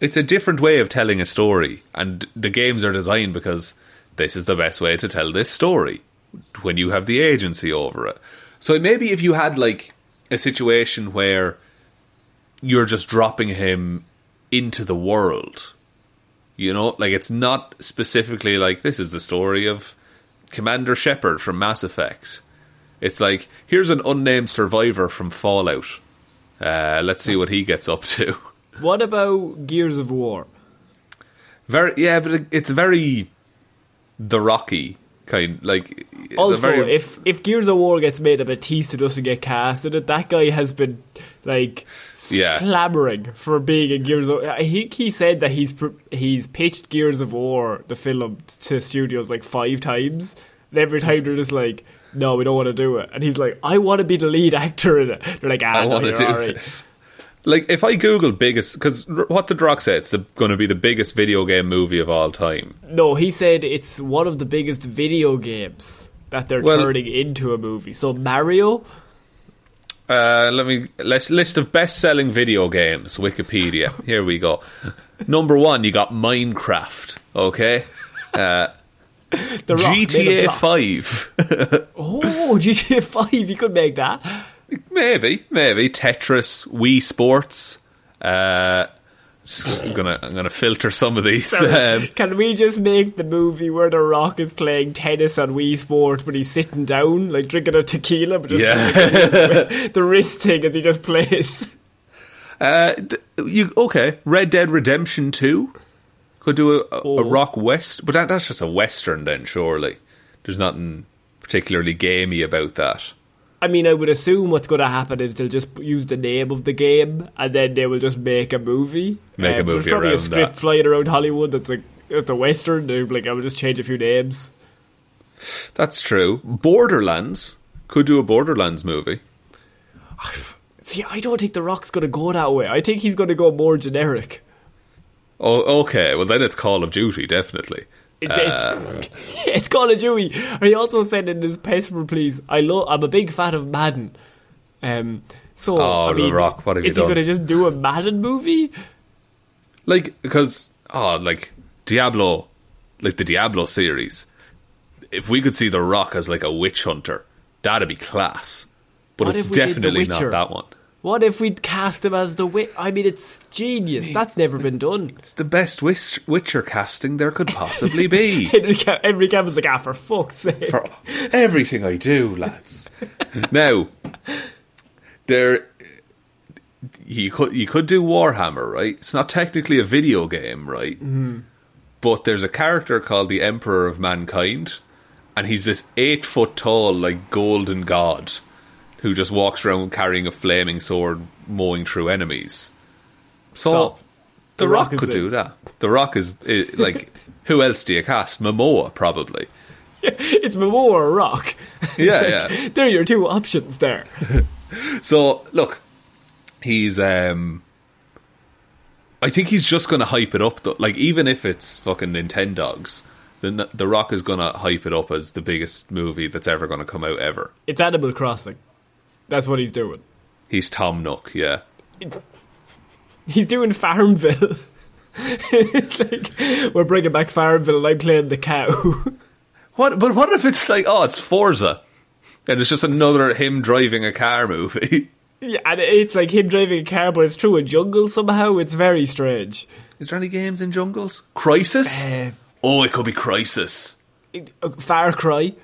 Speaker 3: it's a different way of telling a story, and the games are designed because this is the best way to tell this story when you have the agency over it. So maybe if you had like a situation where you're just dropping him into the world, you know, like it's not specifically like this is the story of Commander Shepard from Mass Effect. It's like here's an unnamed survivor from Fallout. Uh, let's see what he gets up to.
Speaker 2: What about Gears of War?
Speaker 3: Very yeah, but it's very the Rocky kind like. A
Speaker 2: Also,
Speaker 3: very,
Speaker 2: if if Gears of War gets made and Bautista doesn't get cast in it, that guy has been like
Speaker 3: Yeah.
Speaker 2: clamoring for being in Gears of. I think he said that he's he's pitched Gears of War the film to studios like five times, and every time they're just like, "No, we don't want to do it," and he's like, "I want to be the lead actor in it." They're like, "Ah,
Speaker 3: I
Speaker 2: no,
Speaker 3: want to do
Speaker 2: alright."
Speaker 3: this. Like if I Google biggest, because what did Rock say? It's going to be the biggest video game movie of all time.
Speaker 2: No, he said it's one of the biggest video games that they're
Speaker 3: Well-
Speaker 2: turning into a movie. So Mario.
Speaker 3: Uh, let me list list of best selling video games. Wikipedia. Here we go. Number one, you got Minecraft. Okay.
Speaker 2: The Rock
Speaker 3: GTA. Five.
Speaker 2: Oh, GTA 5, you could make that.
Speaker 3: Maybe, maybe Tetris, Wii Sports. Uh, just- I'm gonna I'm gonna filter some of these. Um,
Speaker 2: Can we just make the movie where The Rock is playing tennis on Wii Sports, but he's sitting down, like drinking a tequila, but just
Speaker 3: yeah.
Speaker 2: the wrist thing as he just plays?
Speaker 3: Uh, you okay? Red Dead Redemption Two could do a, a, a
Speaker 2: Oh.
Speaker 3: rock west, but that, that's just a western then. Surely, there's nothing particularly gamey about that.
Speaker 2: I mean, I would assume what's going to happen is they'll just use the name of the game and then they will just make a movie.
Speaker 3: Make a
Speaker 2: Um,
Speaker 3: movie
Speaker 2: There's probably a script
Speaker 3: that.
Speaker 2: flying around Hollywood that's like it's a western. They're like, I would just change a few names.
Speaker 3: That's true. Borderlands could do a Borderlands movie.
Speaker 2: See, I don't think The Rock's going to go that way. I think he's going to go more generic.
Speaker 3: Oh, okay. Well, then it's Call of Duty, definitely.
Speaker 2: It,
Speaker 3: Uh.
Speaker 2: it's, it's Call of Duty. And he also said in his press release, I love. I'm a big fan of Madden. Um, so
Speaker 3: Oh,
Speaker 2: I
Speaker 3: The
Speaker 2: mean,
Speaker 3: Rock, what have you
Speaker 2: is he going to just do a Madden movie?
Speaker 3: Like, because, oh, like, Diablo, like the Diablo series, if we could see The Rock as like a witch hunter, that'd be class. But
Speaker 2: What
Speaker 3: it's
Speaker 2: if we did The
Speaker 3: definitely not that one.
Speaker 2: What if we'd cast him as the witch? I mean, it's genius. That's never been done.
Speaker 3: It's the best Witch- Witcher casting there could possibly be.
Speaker 2: Henry, Cav- Henry Cavill's like, ah, for fuck's sake.
Speaker 3: for everything I do, lads. now, there, you could you could do Warhammer, right? It's not technically a video game, right? But there's a character called the Emperor of Mankind, and he's this eight foot tall, like golden god, who just walks around carrying a flaming sword, mowing through enemies. So.
Speaker 2: Stop.
Speaker 3: The,
Speaker 2: The
Speaker 3: Rock,
Speaker 2: Rock
Speaker 3: could
Speaker 2: it.
Speaker 3: do that. The Rock is eh, like, who else do you cast? Momoa, probably.
Speaker 2: it's Momoa or Rock.
Speaker 3: Yeah, yeah.
Speaker 2: They're your two options there.
Speaker 3: So look, he's um I think he's just going to hype it up though. Like even if it's fucking Nintendogs, then the Rock is going to hype it up as the biggest movie that's ever going to come out ever.
Speaker 2: It's Animal Crossing. That's what he's doing.
Speaker 3: He's Tom Nook, yeah.
Speaker 2: He's doing Farmville. it's like, we're bringing back Farmville and I'm playing the cow.
Speaker 3: What but what if it's like oh, it's Forza. And it's just another him driving a car movie.
Speaker 2: yeah, and it's like him driving a car, but it's through a jungle somehow. It's very strange.
Speaker 3: Is there any games in jungles? Crysis?
Speaker 2: Uh,
Speaker 3: oh, it could be
Speaker 2: Crysis. Far Cry.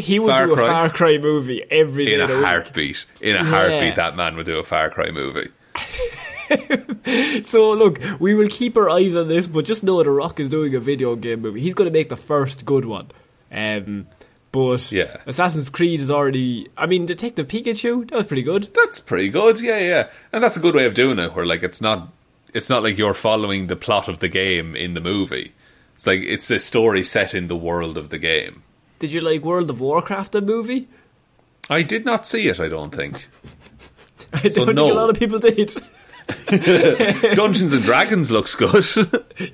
Speaker 2: He would
Speaker 3: Far
Speaker 2: do a
Speaker 3: Cry?
Speaker 2: Far Cry movie every day
Speaker 3: In a
Speaker 2: of the week.
Speaker 3: heartbeat. In a
Speaker 2: Yeah.
Speaker 3: heartbeat that man would do a Far Cry movie.
Speaker 2: So look, we will keep our eyes on this, but just know The Rock is doing a video game movie. He's going to make the first good one. Um, but
Speaker 3: Yeah.
Speaker 2: Assassin's Creed is already. I mean, Detective Pikachu that was pretty good.
Speaker 3: That's pretty good, yeah, yeah. And that's a good way of doing it, where like it's not it's not like you're following the plot of the game in the movie. It's like it's a story set in the world of the game.
Speaker 2: Did you like World of Warcraft the movie?
Speaker 3: I did not see it, I don't think.
Speaker 2: I don't
Speaker 3: So
Speaker 2: think
Speaker 3: no.
Speaker 2: a lot of people did.
Speaker 3: Dungeons and Dragons looks good.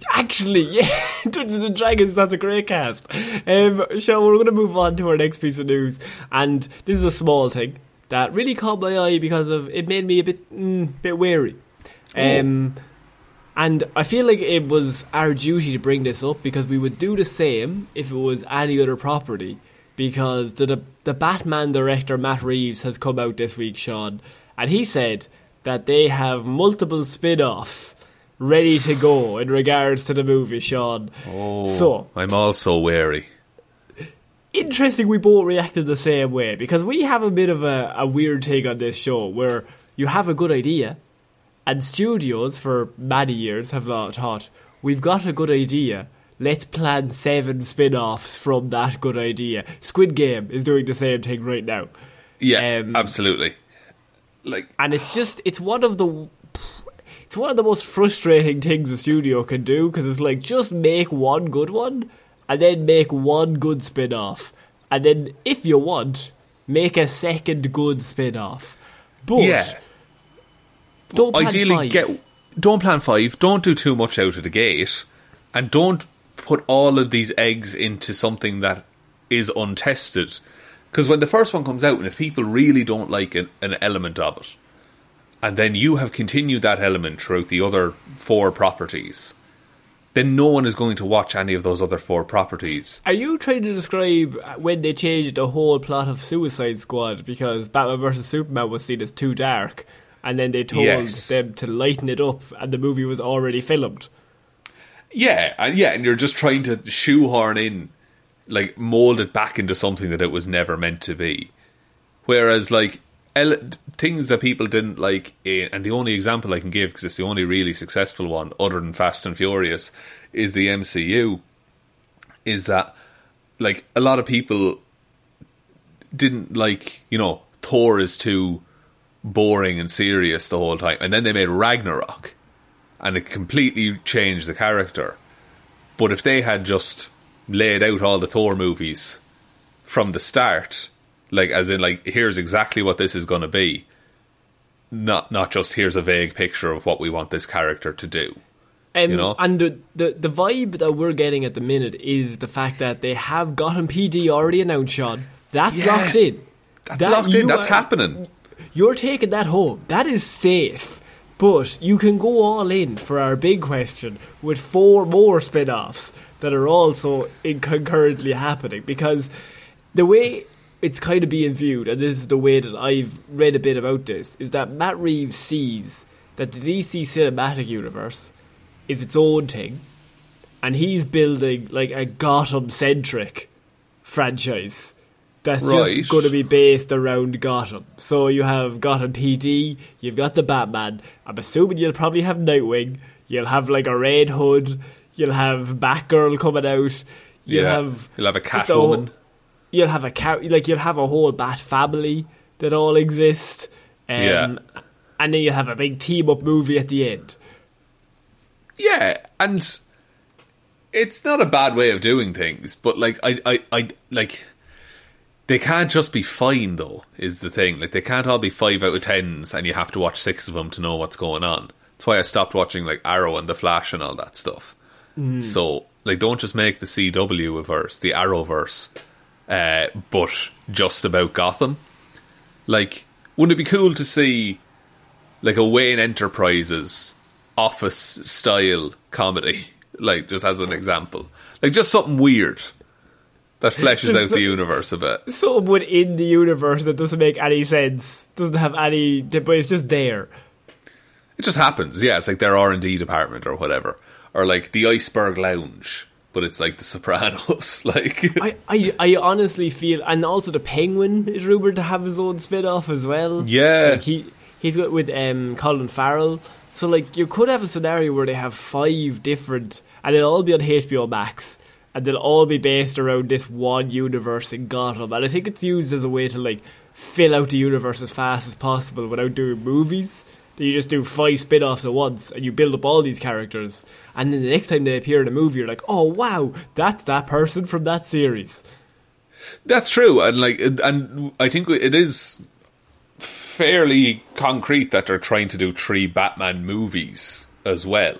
Speaker 2: Actually, yeah, Dungeons and Dragons. That's a great cast. Um, so we're going to move on to our next piece of news, and this is a small thing that really caught my eye because of it made me a bit mm, bit wary. Um, and I feel like it was our duty to bring this up because we would do the same if it was any other property. Because the the, the Batman director Matt Reeves has come out this week, Sean, and he said that they have multiple spin-offs ready to go in regards to the movie, Sean. Oh, So
Speaker 3: I'm also wary.
Speaker 2: interesting we both reacted the same way because we have a bit of a, a weird take on this show where you have a good idea and studios for many years have not thought we've got a good idea. Let's plan seven spin-offs from that good idea. Squid game is doing the same thing right now.
Speaker 3: Yeah,
Speaker 2: Um,
Speaker 3: absolutely. Like
Speaker 2: and it's just it's one of the it's one of the most frustrating things a studio can do because it's like just make one good one and then make one good spin-off. And then if you want make a second good spin-off. But
Speaker 3: yeah.
Speaker 2: Don't plan
Speaker 3: Ideally
Speaker 2: five.
Speaker 3: get don't plan 5, don't do too much out of the gate and don't put all of these eggs into something that is untested. Because when the first one comes out, and if people really don't like an, an element of it, and then you have continued that element throughout the other four properties, then no one is going to watch any of those other four properties.
Speaker 2: Are you trying to describe uh, when they changed the whole plot of Suicide Squad because Batman vs Superman was seen as too dark, and then they told
Speaker 3: Yes.
Speaker 2: them to lighten it up, and the movie was already filmed?
Speaker 3: Yeah, and yeah, and you're just trying to shoehorn in, like, mold it back into something that it was never meant to be. Whereas, like, ele- things that people didn't like, in, and the only example I can give, because it's the only really successful one, other than Fast and Furious, is the MCU, is that, like, a lot of people didn't like, you know, Thor is too boring and serious the whole time. And then they made Ragnarok, and it completely changed the character. But if they had just laid out all the Thor movies from the start, like as in like here's exactly what this is going to be, not not just here's a vague picture of what we want this character to do.
Speaker 2: Um,
Speaker 3: You know?
Speaker 2: And the, the the vibe that we're getting at the minute is the fact that they have gotten PD already announced, Sean. That's
Speaker 3: Yeah.
Speaker 2: locked in.
Speaker 3: That's
Speaker 2: That
Speaker 3: locked in. That's
Speaker 2: are-
Speaker 3: happening.
Speaker 2: You're taking that home. That is safe. But you can go all in for our big question with four more spin offs that are also concurrently happening. Because the way it's kind of being viewed, and this is the way that I've read a bit about this, is that Matt Reeves sees that the DC cinematic universe is its own thing, and he's building like a Gotham centric franchise that's
Speaker 3: Right.
Speaker 2: just going to be based around Gotham. So you have Gotham PD, you've got the Batman. I'm assuming you'll probably have Nightwing. You'll have like a Red Hood. You'll have Batgirl coming out. You'll
Speaker 3: Yeah.
Speaker 2: have
Speaker 3: You'll have a Catwoman.
Speaker 2: you'll have a cat like you'll have a whole Bat family that all exist. Um,
Speaker 3: Yeah.
Speaker 2: and then you'll have a big team up movie at the end.
Speaker 3: Yeah, and it's not a bad way of doing things, but like I, I, I like they can't just be fine though. Is the thing like they can't all be five out of tens, and you have to watch six of them to know what's going on. That's why I stopped watching like Arrow and The Flash and all that stuff. So like, don't just make the CW verse, the Arrowverse, uh, but just about Gotham. Like, wouldn't it be cool to see like a Wayne Enterprises office style comedy, like just as an example, like just something weird that fleshes out the universe a bit.
Speaker 2: Something within the universe that doesn't make any sense, doesn't have any, but it's just there.
Speaker 3: It just happens, yeah. It's like their R and D department or whatever, or like the Iceberg Lounge, but it's like the Sopranos. like,
Speaker 2: I, I, I honestly feel, and also the Penguin is rumored to have his own spin off as well.
Speaker 3: Yeah.
Speaker 2: like he he's got with um, Colin Farrell. So like you could have a scenario where they have five different, and they'll all be on HBO Max, and they'll all be based around this one universe in Gotham. And I think it's used as a way to like fill out the universe as fast as possible without doing movies. You just do five spin offs at once and you build up all these characters. And then the next time they appear in a movie, you're like, oh wow, that's that person from that series.
Speaker 3: That's true, and like, and I think it is fairly concrete that they're trying to do three Batman movies as well.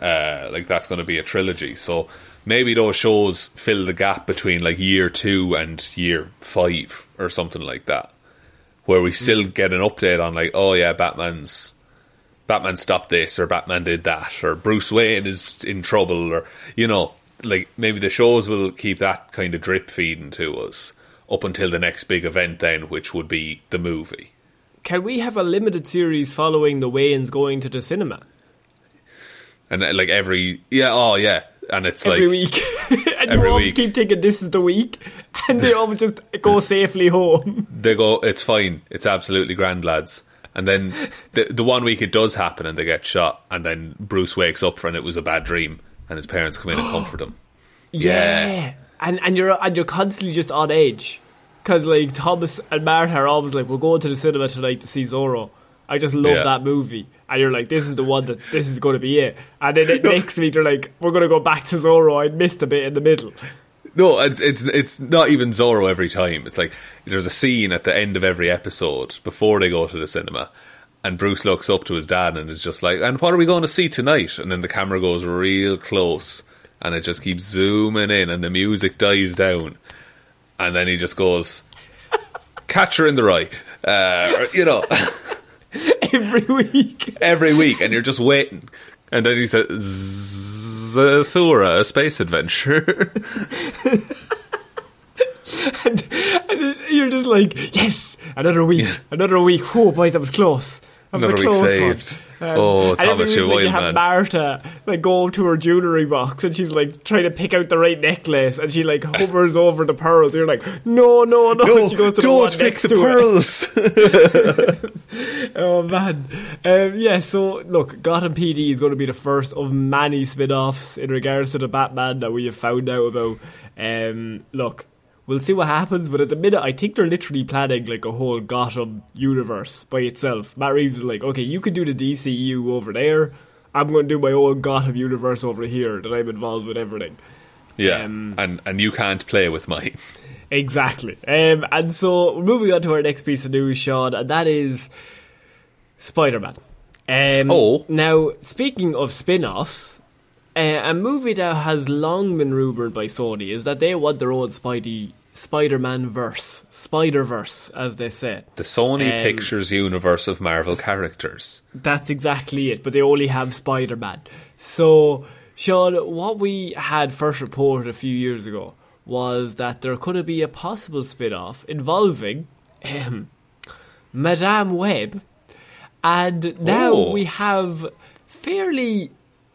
Speaker 3: Uh, like that's going to be a trilogy, so maybe those shows fill the gap between like year two and year five or something like that, where we still mm. get an update on like, oh yeah, Batman's Batman stopped this or Batman did that or Bruce Wayne is in trouble or you know like maybe the shows will keep that kind of drip feeding to us up until the next big event then which would be the movie.
Speaker 2: Can we have a limited series following the Wayans going to the cinema?
Speaker 3: And like every yeah oh yeah and it's like
Speaker 2: every
Speaker 3: like
Speaker 2: week? and
Speaker 3: every
Speaker 2: you always
Speaker 3: week.
Speaker 2: keep thinking this is the week, and they always just go safely home.
Speaker 3: they go it's fine it's absolutely grand lads and then the the one week it does happen and they get shot and then Bruce wakes up and it was a bad dream and his parents come in and comfort him. Yeah.
Speaker 2: and and you're and you're constantly just on edge because like Thomas and Martha are always like, "We're going to the cinema tonight to see Zorro." I just love
Speaker 3: Yeah.
Speaker 2: that movie, and you're like, "This is the one that this is going to be it." And then the next week they're like, "We're going to go back to Zorro." I missed a bit in the middle.
Speaker 3: No, it's it's it's not even Zorro every time. It's like there's a scene at the end of every episode before they go to the cinema, and Bruce looks up to his dad and is just like, "And what are we going to see tonight?" And then the camera goes real close, and it just keeps zooming in, and the music dies down, and then he just goes, "Catcher in the Rye," uh, you know,
Speaker 2: Every week,
Speaker 3: every week, and you're just waiting, and then he says. Zathura, a space adventure.
Speaker 2: and, and you're just like, "Yes, another week, another week." Oh, boys, that was close. That was
Speaker 3: Another
Speaker 2: a close
Speaker 3: saved.
Speaker 2: One.
Speaker 3: Oh,
Speaker 2: and every
Speaker 3: Thomas,
Speaker 2: week,
Speaker 3: you
Speaker 2: like, you have
Speaker 3: man.
Speaker 2: Marta like go to her jewelry box and she's like trying to pick out the right necklace and she like hovers over the pearls. You're like, no, no, no.
Speaker 3: No,
Speaker 2: she goes to the
Speaker 3: don't
Speaker 2: one
Speaker 3: pick the pearls.
Speaker 2: Oh man, um, yeah. So look, Gotham PD is going to be the first of many spin-offs in regards to the Batman that we have found out about. Um, look, We'll see what happens, but at the minute, I think they're literally planning like a whole Gotham universe by itself. Matt Reeves is like, okay, you can do the DCU over there. I'm going to do my own Gotham universe over here that I'm involved with everything.
Speaker 3: Yeah,
Speaker 2: Um,
Speaker 3: and and you can't play with mine.
Speaker 2: Exactly. Um, and so we're moving on to our next piece of news, Sean, and that is Spider Man. Um,
Speaker 3: Oh.
Speaker 2: Now, speaking of spin offs, uh, a movie that has long been rumoured by Sony is that they want their own Spidey. Spider Man verse, Spider Verse, as they say.
Speaker 3: The Sony
Speaker 2: Um,
Speaker 3: Pictures universe of Marvel characters.
Speaker 2: That's exactly it, but they only have Spider Man. So, Sean, what we had first reported a few years ago was that there could be a possible spin off involving um, Madame Web, and now
Speaker 3: Oh.
Speaker 2: we have fairly.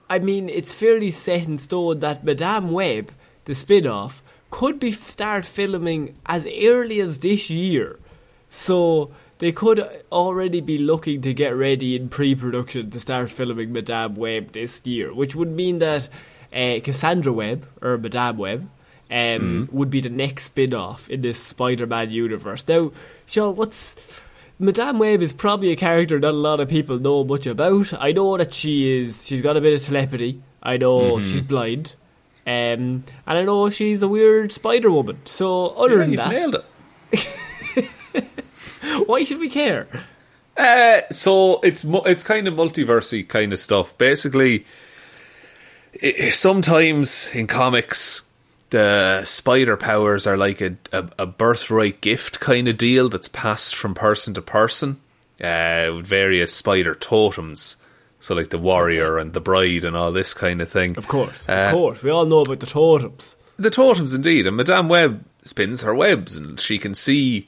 Speaker 2: I mean, it's fairly set in stone that Madame Web, the spin off, could be start filming as early as this year. So they could already be looking to get ready in pre-production to start filming Madame Web this year, which would mean that uh, Cassandra Webb or Madame Web um, would be the next spin-off in this Spider-Man universe. Now, Sean, what's Madame Web is probably a character that a lot of people know much about. I know that she is. She's got a bit of telepathy. I know she's blind. Um, and I know she's a weird Spider Woman. So other
Speaker 3: Yeah,
Speaker 2: than that,
Speaker 3: nailed it.
Speaker 2: why should we care?
Speaker 3: Uh, so it's mu- it's kind of multiversy kind of stuff. Basically, i- i- sometimes in comics, the spider powers are like a, a, a birthright gift kind of deal that's passed from person to person uh, with various spider totems. So, like the warrior and the bride and all this kind of thing.
Speaker 2: Of course,
Speaker 3: Uh,
Speaker 2: of course. We all know about the totems.
Speaker 3: The totems, indeed. And Madame Web spins her webs and she can see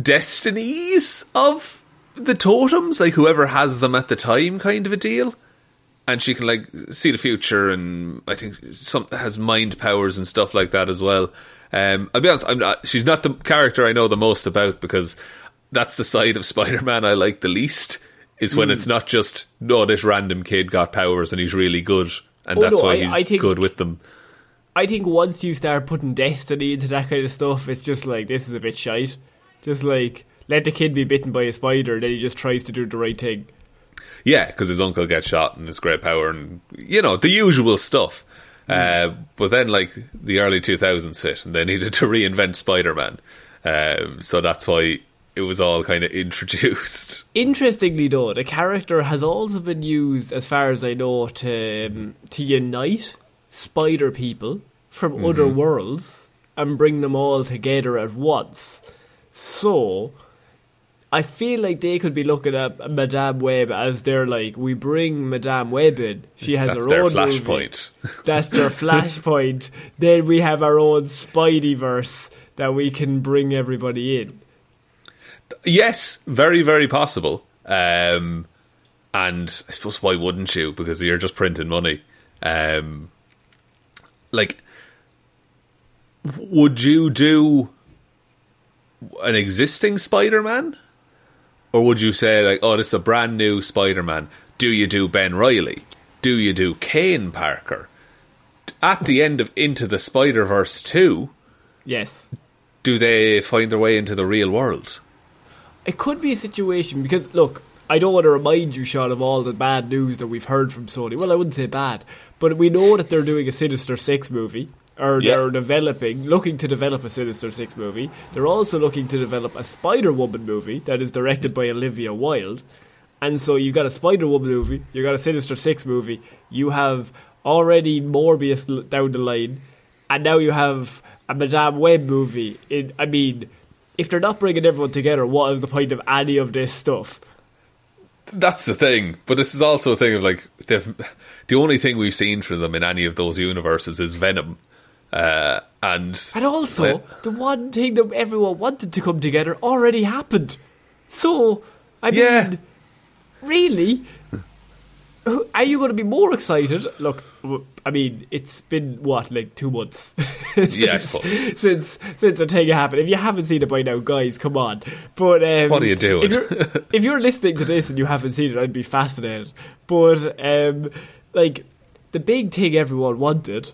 Speaker 3: destinies of the totems, like whoever has them at the time, kind of a deal. And she can like see the future, and I think some has mind powers and stuff like that as well. Um, I'll be honest, I'm not, she's not the character I know the most about because that's the side of Spider-Man I like the least. Is when it's not just no, this random kid got powers and he's really good, and
Speaker 2: Oh,
Speaker 3: that's
Speaker 2: no,
Speaker 3: why
Speaker 2: I-
Speaker 3: he's
Speaker 2: I think-
Speaker 3: good with them.
Speaker 2: I think once you start putting destiny into that kind of stuff, it's just like this is a bit shite. Just like let the kid be bitten by a spider, then he just tries to do the right thing.
Speaker 3: Yeah, because his uncle gets shot and his great power, and you know the usual stuff. Uh, but then, like the early two thousands hit, and they needed to reinvent Spider Man, um, so that's why it was all kind of introduced.
Speaker 2: Interestingly, though, the character has also been used, as far as I know, to um, to unite spider people from other worlds and bring them all together at once. So, I feel like they could be looking at Madame Web as they're like, we bring Madame Web in. She has
Speaker 3: That's
Speaker 2: her
Speaker 3: their
Speaker 2: own
Speaker 3: flashpoint.
Speaker 2: That's their flashpoint. then we have our own Spideyverse that we can bring everybody in.
Speaker 3: Yes, very, very possible. Um, and I suppose why wouldn't you? Because you're just printing money. Um, like, would you do an existing Spider-Man, or would you say like, oh, this is a brand new Spider-Man? Do you do Ben Riley? Do you do Kaine Parker? At the end of Into the Spider Verse two,
Speaker 2: Yes.
Speaker 3: do they find their way into the real world?
Speaker 2: It could be a situation because look, I don't want to remind you, Sean, of all the bad news that we've heard from Sony. Well, I wouldn't say bad, but we know that they're doing a Sinister Six movie, or
Speaker 3: Yeah.
Speaker 2: they're developing, looking to develop a Sinister Six movie. They're also looking to develop a Spider Woman movie that is directed by Olivia Wilde. And so you've got a Spider Woman movie, you've got a Sinister Six movie, you have already Morbius down the line, and now you have a Madame Web movie. It, I mean, if they're not bringing everyone together, what is the point of any of this stuff?
Speaker 3: That's the thing, but this is also a thing of like the only thing we've seen from them in any of those universes is Venom, uh, and
Speaker 2: And also, the one thing that everyone wanted to come together already happened. So, I
Speaker 3: Yeah.
Speaker 2: mean, really? Are you going to be more excited? Look, I mean, it's been what, like two months since,
Speaker 3: Yeah,
Speaker 2: since since the thing happened. If you haven't seen it by now, guys, come on. But um,
Speaker 3: What are you doing?
Speaker 2: If you're, if you're listening to this and you haven't seen it, I'd be fascinated. But um, like the big thing everyone wanted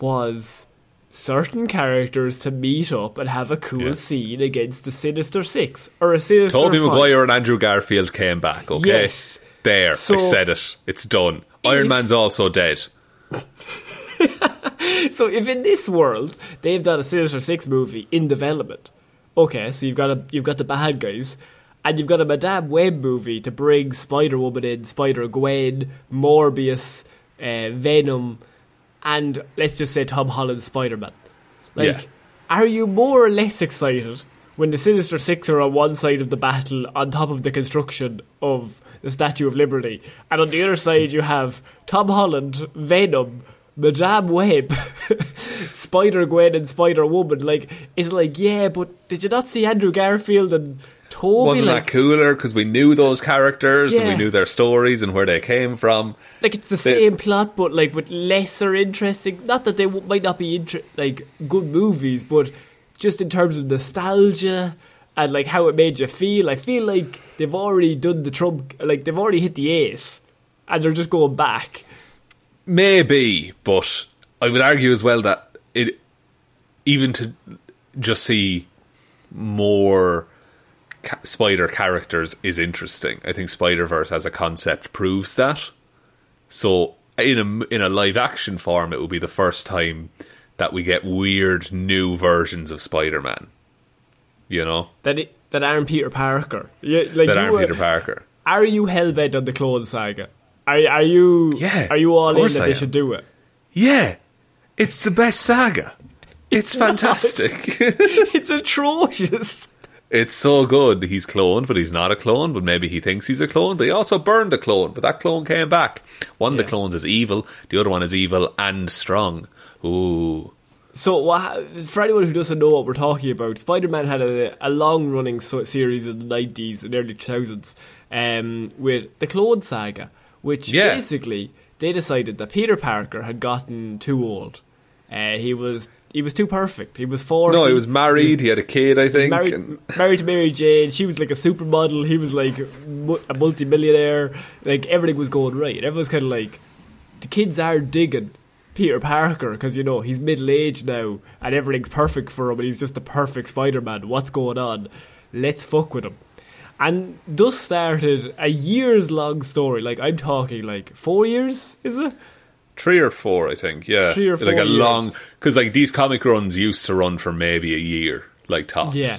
Speaker 2: was certain characters to meet up and have a cool
Speaker 3: Yeah.
Speaker 2: scene against the Sinister Six or a Sinister
Speaker 3: Tobey
Speaker 2: Five.
Speaker 3: Maguire and Andrew Garfield came back, okay?
Speaker 2: Yes.
Speaker 3: There,
Speaker 2: So-
Speaker 3: I said it. It's done. Iron Man's also dead.
Speaker 2: So if in this world they've done a Sinister Six movie in development, okay, so you've got a you've got the bad guys, and you've got a Madame Web movie to bring Spider Woman in, Spider Gwen, Morbius, uh, Venom, and let's just say Tom Holland's Spider Man. Like,
Speaker 3: Yeah.
Speaker 2: are you more or less excited when the Sinister Six are on one side of the battle, on top of the construction of the Statue of Liberty, and on the other side you have Tom Holland, Venom, Madame Web, Spider Gwen, and Spider Woman? Like, it's like, yeah, but did you not see Andrew Garfield and Tobey?
Speaker 3: Wasn't
Speaker 2: like,
Speaker 3: that cooler? Because we knew those characters and we knew their stories and where they came from.
Speaker 2: like it's the
Speaker 3: They-
Speaker 2: same plot, but like with lesser interesting. Not that they w- might not be inter- like good movies, but just in terms of nostalgia and like how it made you feel. I feel like they've already done the trump, like they've already hit the ace, and they're just going back.
Speaker 3: Maybe, but I would argue as well that it, even to just see more ca- spider characters is interesting. I think Spider Verse as a concept proves that. So in a in a live action form, it will be the first time that we get weird new versions of Spider Man. You know
Speaker 2: That it, that aren't Peter Parker. Yeah, like
Speaker 3: that aren't
Speaker 2: were-
Speaker 3: Peter Parker.
Speaker 2: Are you hell bent on the Clone Saga? Are are you?
Speaker 3: Yeah,
Speaker 2: Are you all in that
Speaker 3: I
Speaker 2: they
Speaker 3: am.
Speaker 2: should do it?
Speaker 3: Yeah, it's the best saga. It's,
Speaker 2: not.
Speaker 3: fantastic.
Speaker 2: it's atrocious.
Speaker 3: It's so good. He's cloned, but he's not a clone. But maybe he thinks he's a clone. But he also burned a clone. But that clone came back. One of the clones is evil. The other one is evil and strong. Ooh,
Speaker 2: So, for anyone who doesn't know what we're talking about, Spider Man had a, a long running series in the 90s and early 2000s um, with the Clone Saga, which
Speaker 3: Yeah.
Speaker 2: basically they decided that Peter Parker had gotten too old. Uh, he was he was too perfect. He was four.
Speaker 3: no, he was married. He had a kid, I think.
Speaker 2: married,
Speaker 3: and-
Speaker 2: married to Mary Jane. She was like a supermodel. He was like mu- a multimillionaire. Like everything was going right. Everyone's kind of like the kids are digging Peter Parker because you know he's middle aged now and everything's perfect for him and he's just the perfect Spider Man. What's going on? Let's fuck with him. And thus started a years long story. Like I'm talking like four years, is it?
Speaker 3: Three or four, I think. Yeah,
Speaker 2: Three or four.
Speaker 3: like a
Speaker 2: years.
Speaker 3: long because like these comic runs used to run for maybe a year, like tops.
Speaker 2: Yeah.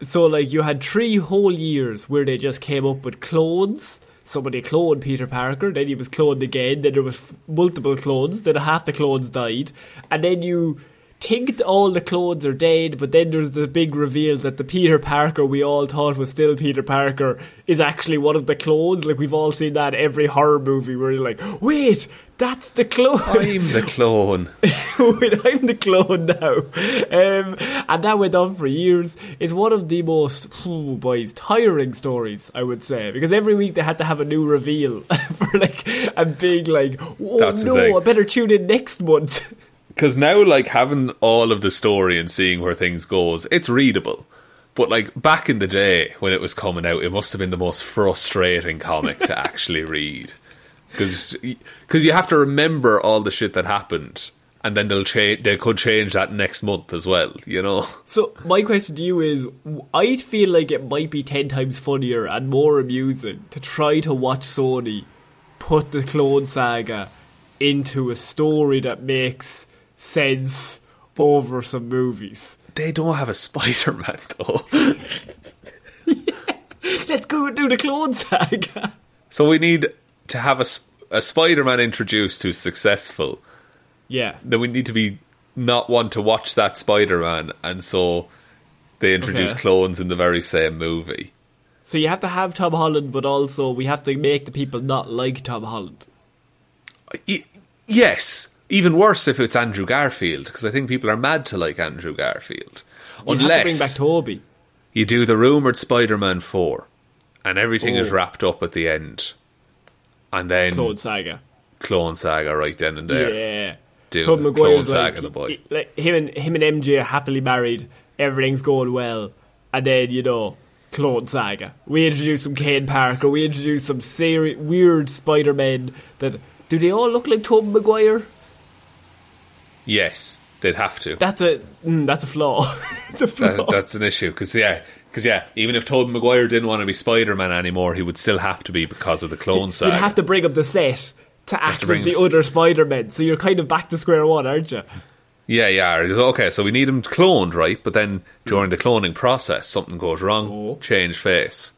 Speaker 2: So like you had three whole years where they just came up with clones. Somebody cloned Peter Parker, then he was cloned again, then there was f- multiple clones, then half the clones died, and then you think all the clones are dead, but then there's the big reveal that the Peter Parker we all thought was still Peter Parker is actually one of the clones. Like we've all seen that every horror movie where you're like, wait, that's the clone.
Speaker 3: I'm the clone.
Speaker 2: Wait, I'm the clone now. Um, and that went on for years. It's one of the most, oh boys, tiring stories, I would say. Because every week they had to have a new reveal for like a big, like, oh
Speaker 3: That's
Speaker 2: no. I better tune in next month.
Speaker 3: Because now, like having all of the story and seeing where things goes, it's readable. But like back in the day when it was coming out, it must have been the most frustrating comic to actually read. Because you have to remember all the shit that happened, and then they'll change. They could change that next month as well. You know.
Speaker 2: So my question to you is, I feel like it might be ten times funnier and more amusing to try to watch Sony put the Clone Saga into a story that makes sense over some movies.
Speaker 3: They don't have a Spider Man though,
Speaker 2: Let's go and do the Clone Saga.
Speaker 3: so we need to have a, a Spider Man introduced who's successful.
Speaker 2: Yeah,
Speaker 3: Then we need to be not want to watch that Spider Man, and so they introduce
Speaker 2: Okay.
Speaker 3: clones in the very same movie.
Speaker 2: so you have to have Tom Holland, but also we have to make the people not like Tom Holland.
Speaker 3: Yes, even worse if it's Andrew Garfield, because I think people are mad to like Andrew Garfield.
Speaker 2: You
Speaker 3: Unless
Speaker 2: bring back Tobey.
Speaker 3: you do the rumored Spider-Man four, and everything is
Speaker 2: Oh.
Speaker 3: wrapped up at the end, and then
Speaker 2: Clone Saga.
Speaker 3: Clone Saga right then and there.
Speaker 2: Yeah.
Speaker 3: The Clone
Speaker 2: like,
Speaker 3: Saga, the boy.
Speaker 2: he- like him and him and MJ are happily married. Everything's going well, and then you know, Clone Saga. We introduce some Kaine Parker. We introduce some seri- weird Spider Men. That do they all look like Tobey Maguire?
Speaker 3: Yes, they'd have to.
Speaker 2: That's a mm, that's a flaw. the flaw.
Speaker 3: That, that's an issue because yeah, because yeah, even if Tobey Maguire didn't want to be Spider Man anymore, he would still have to be because of the clone
Speaker 2: side.
Speaker 3: You'd
Speaker 2: have to bring up the set to act
Speaker 3: to
Speaker 2: as the other Spider-Men. So you're kind of back to square one, aren't you?
Speaker 3: Yeah, yeah. Okay, so we need him cloned, right? But then during the cloning process, something goes wrong.
Speaker 2: Oh.
Speaker 3: Change face.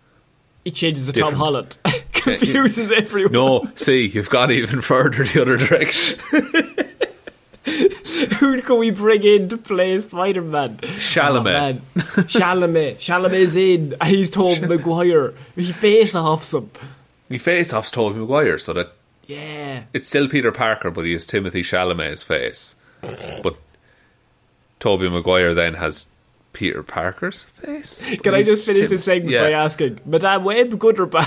Speaker 2: He changes to
Speaker 3: Different.
Speaker 2: Tom Holland. Confuses everyone.
Speaker 3: No, see, you've got even further the other direction.
Speaker 2: Who can we bring in to play Spider-Man?
Speaker 3: Chalamet.
Speaker 2: Oh, man. Chalamet. Chalamet's in. and He's Tom Maguire. He face offs him.
Speaker 3: he face offs Tobey Maguire, so that
Speaker 2: Yeah.
Speaker 3: it's still Peter Parker, but he has Timothée Chalamet's face. But Tobey Maguire then has Peter Parker's face.
Speaker 2: Can I just finish
Speaker 3: Tim-
Speaker 2: this segment
Speaker 3: yeah.
Speaker 2: by asking, Madame Web, good or bad?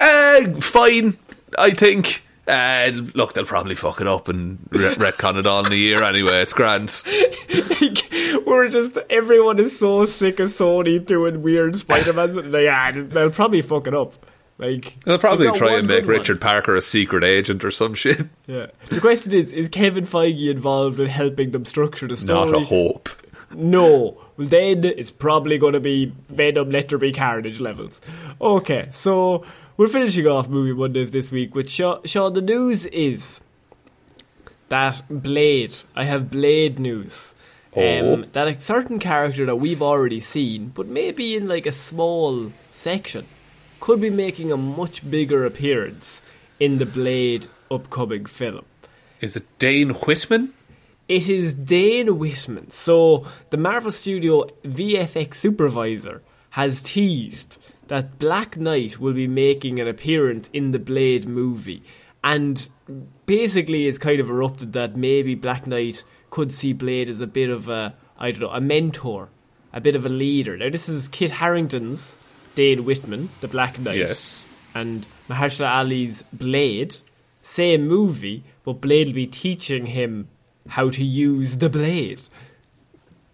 Speaker 3: Uh, fine, I think. Uh, look, they'll probably fuck it up and re- retcon it all in a year anyway. It's grand.
Speaker 2: like, we're just everyone is so sick of Sony doing weird Spider-Mans. and they, yeah, they'll probably fuck it up. Like
Speaker 3: They'll probably try and make
Speaker 2: good one.
Speaker 3: Richard Parker a secret agent or some shit.
Speaker 2: Yeah. The question is: Is Kevin Feige involved in helping them structure the story?
Speaker 3: Not a hope.
Speaker 2: No. Well, then it's probably going to be Venom, Let There Be Carnage levels. Okay, so we're finishing off Movie Mondays this week with Sean. Sean the news is that Blade. I have Blade news. Um,
Speaker 3: Oh.
Speaker 2: that a certain character that we've already seen, but maybe in like a small section, could be making a much bigger appearance in the Blade upcoming film.
Speaker 3: Is it Dane Whitman?
Speaker 2: It is Dane Whitman. So the Marvel Studio VFX supervisor has teased that Black Knight will be making an appearance in the Blade movie. And basically it's kind of erupted that maybe Black Knight could see Blade as a bit of a I don't know, a mentor, a bit of a leader. Now this is Kit Harington's Dane Whitman, the Black Knight.
Speaker 3: Yes.
Speaker 2: And Mahershala Ali's Blade, same movie, but Blade will be teaching him how to use the blade.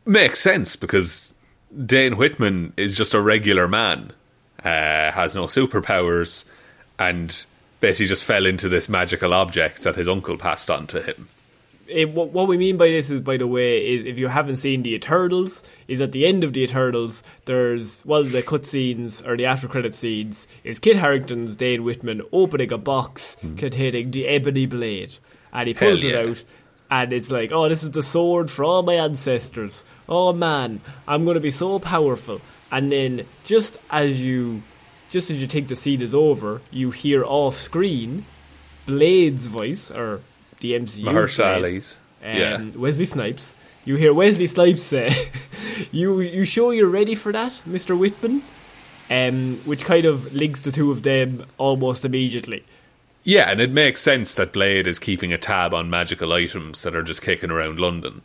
Speaker 3: Makes sense because Dane Whitman is just a regular man, uh, has no superpowers, and basically just fell into this magical object that his uncle passed on to him.
Speaker 2: It, what, what we mean by this is, by the way, is if you haven't seen the Eternals, is at the end of the Eternals, there's well the cutscenes or the after credit scenes is Kit Harington's Dane Whitman opening a box containing the ebony blade, and he.
Speaker 3: Hell
Speaker 2: pulls
Speaker 3: yeah.
Speaker 2: it out. And it's like, oh, this is the sword for all my ancestors. Oh man, I'm going to be so powerful. And then, just as you, just as you think the scene is over, you hear off screen Blade's voice, or the MCU's
Speaker 3: Mahershala
Speaker 2: Blade, um,
Speaker 3: yeah.
Speaker 2: Wesley Snipes. You hear Wesley Snipes say, "You you sure you're ready for that, Mister Whitman?" Um, which kind of links the two of them almost immediately.
Speaker 3: Yeah, and it makes sense that Blade is keeping a tab on magical items that are just kicking around London.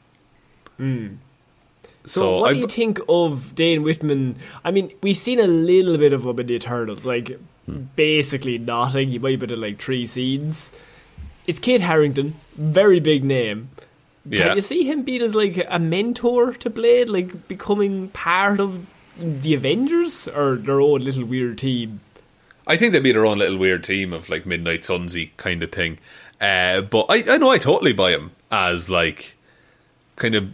Speaker 2: So, what
Speaker 3: I-
Speaker 2: do you think of Dane Whitman? I mean, we've seen a little bit of him in the Eternals, like basically nothing. He might have been like three scenes. It's Kate Harington, very big name.
Speaker 3: Yeah.
Speaker 2: Can you see him being as like a mentor to Blade, like becoming part of the Avengers or their own little weird team?
Speaker 3: I think they'd be their own little weird team of like Midnight Sunsy kind of thing. Uh, but I, I know I totally buy him as like kind of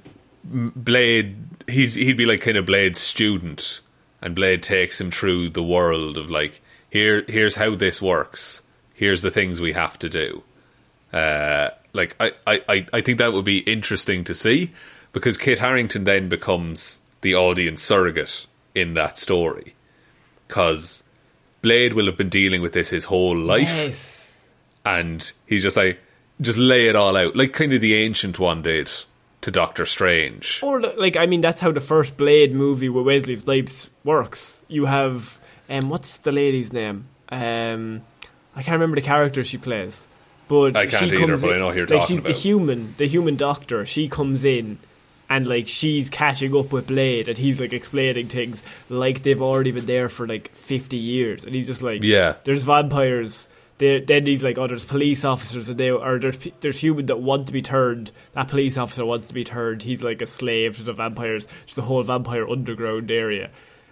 Speaker 3: Blade. He's he'd be like kind of Blade's student, and Blade takes him through the world of like here here's how this works. Here's the things we have to do. Uh, like I, I, I- think that would be interesting to see because Kit Harington then becomes the audience surrogate in that story because Blade will have been dealing with this his whole life
Speaker 2: Yes.
Speaker 3: and he's just like just lay it all out like kind of the ancient one did to Doctor Strange.
Speaker 2: Or like, I mean, that's how the first Blade movie with Wesley Snipes works. You have, um, what's the lady's name? Um, I can't remember the character she plays, but
Speaker 3: I can't
Speaker 2: she
Speaker 3: either,
Speaker 2: comes
Speaker 3: but
Speaker 2: in-
Speaker 3: I know you're
Speaker 2: like
Speaker 3: talking
Speaker 2: she's the human, the human doctor. She comes in. And like she's catching up with Blade, and he's like explaining things like they've already been there for like fifty years, and he's just like,
Speaker 3: Yeah.
Speaker 2: there's vampires. There, then he's like, oh, there's police officers, and they or there's there's human that want to be turned. That police officer wants to be turned. He's like a slave to the vampires. There's a whole vampire underground area.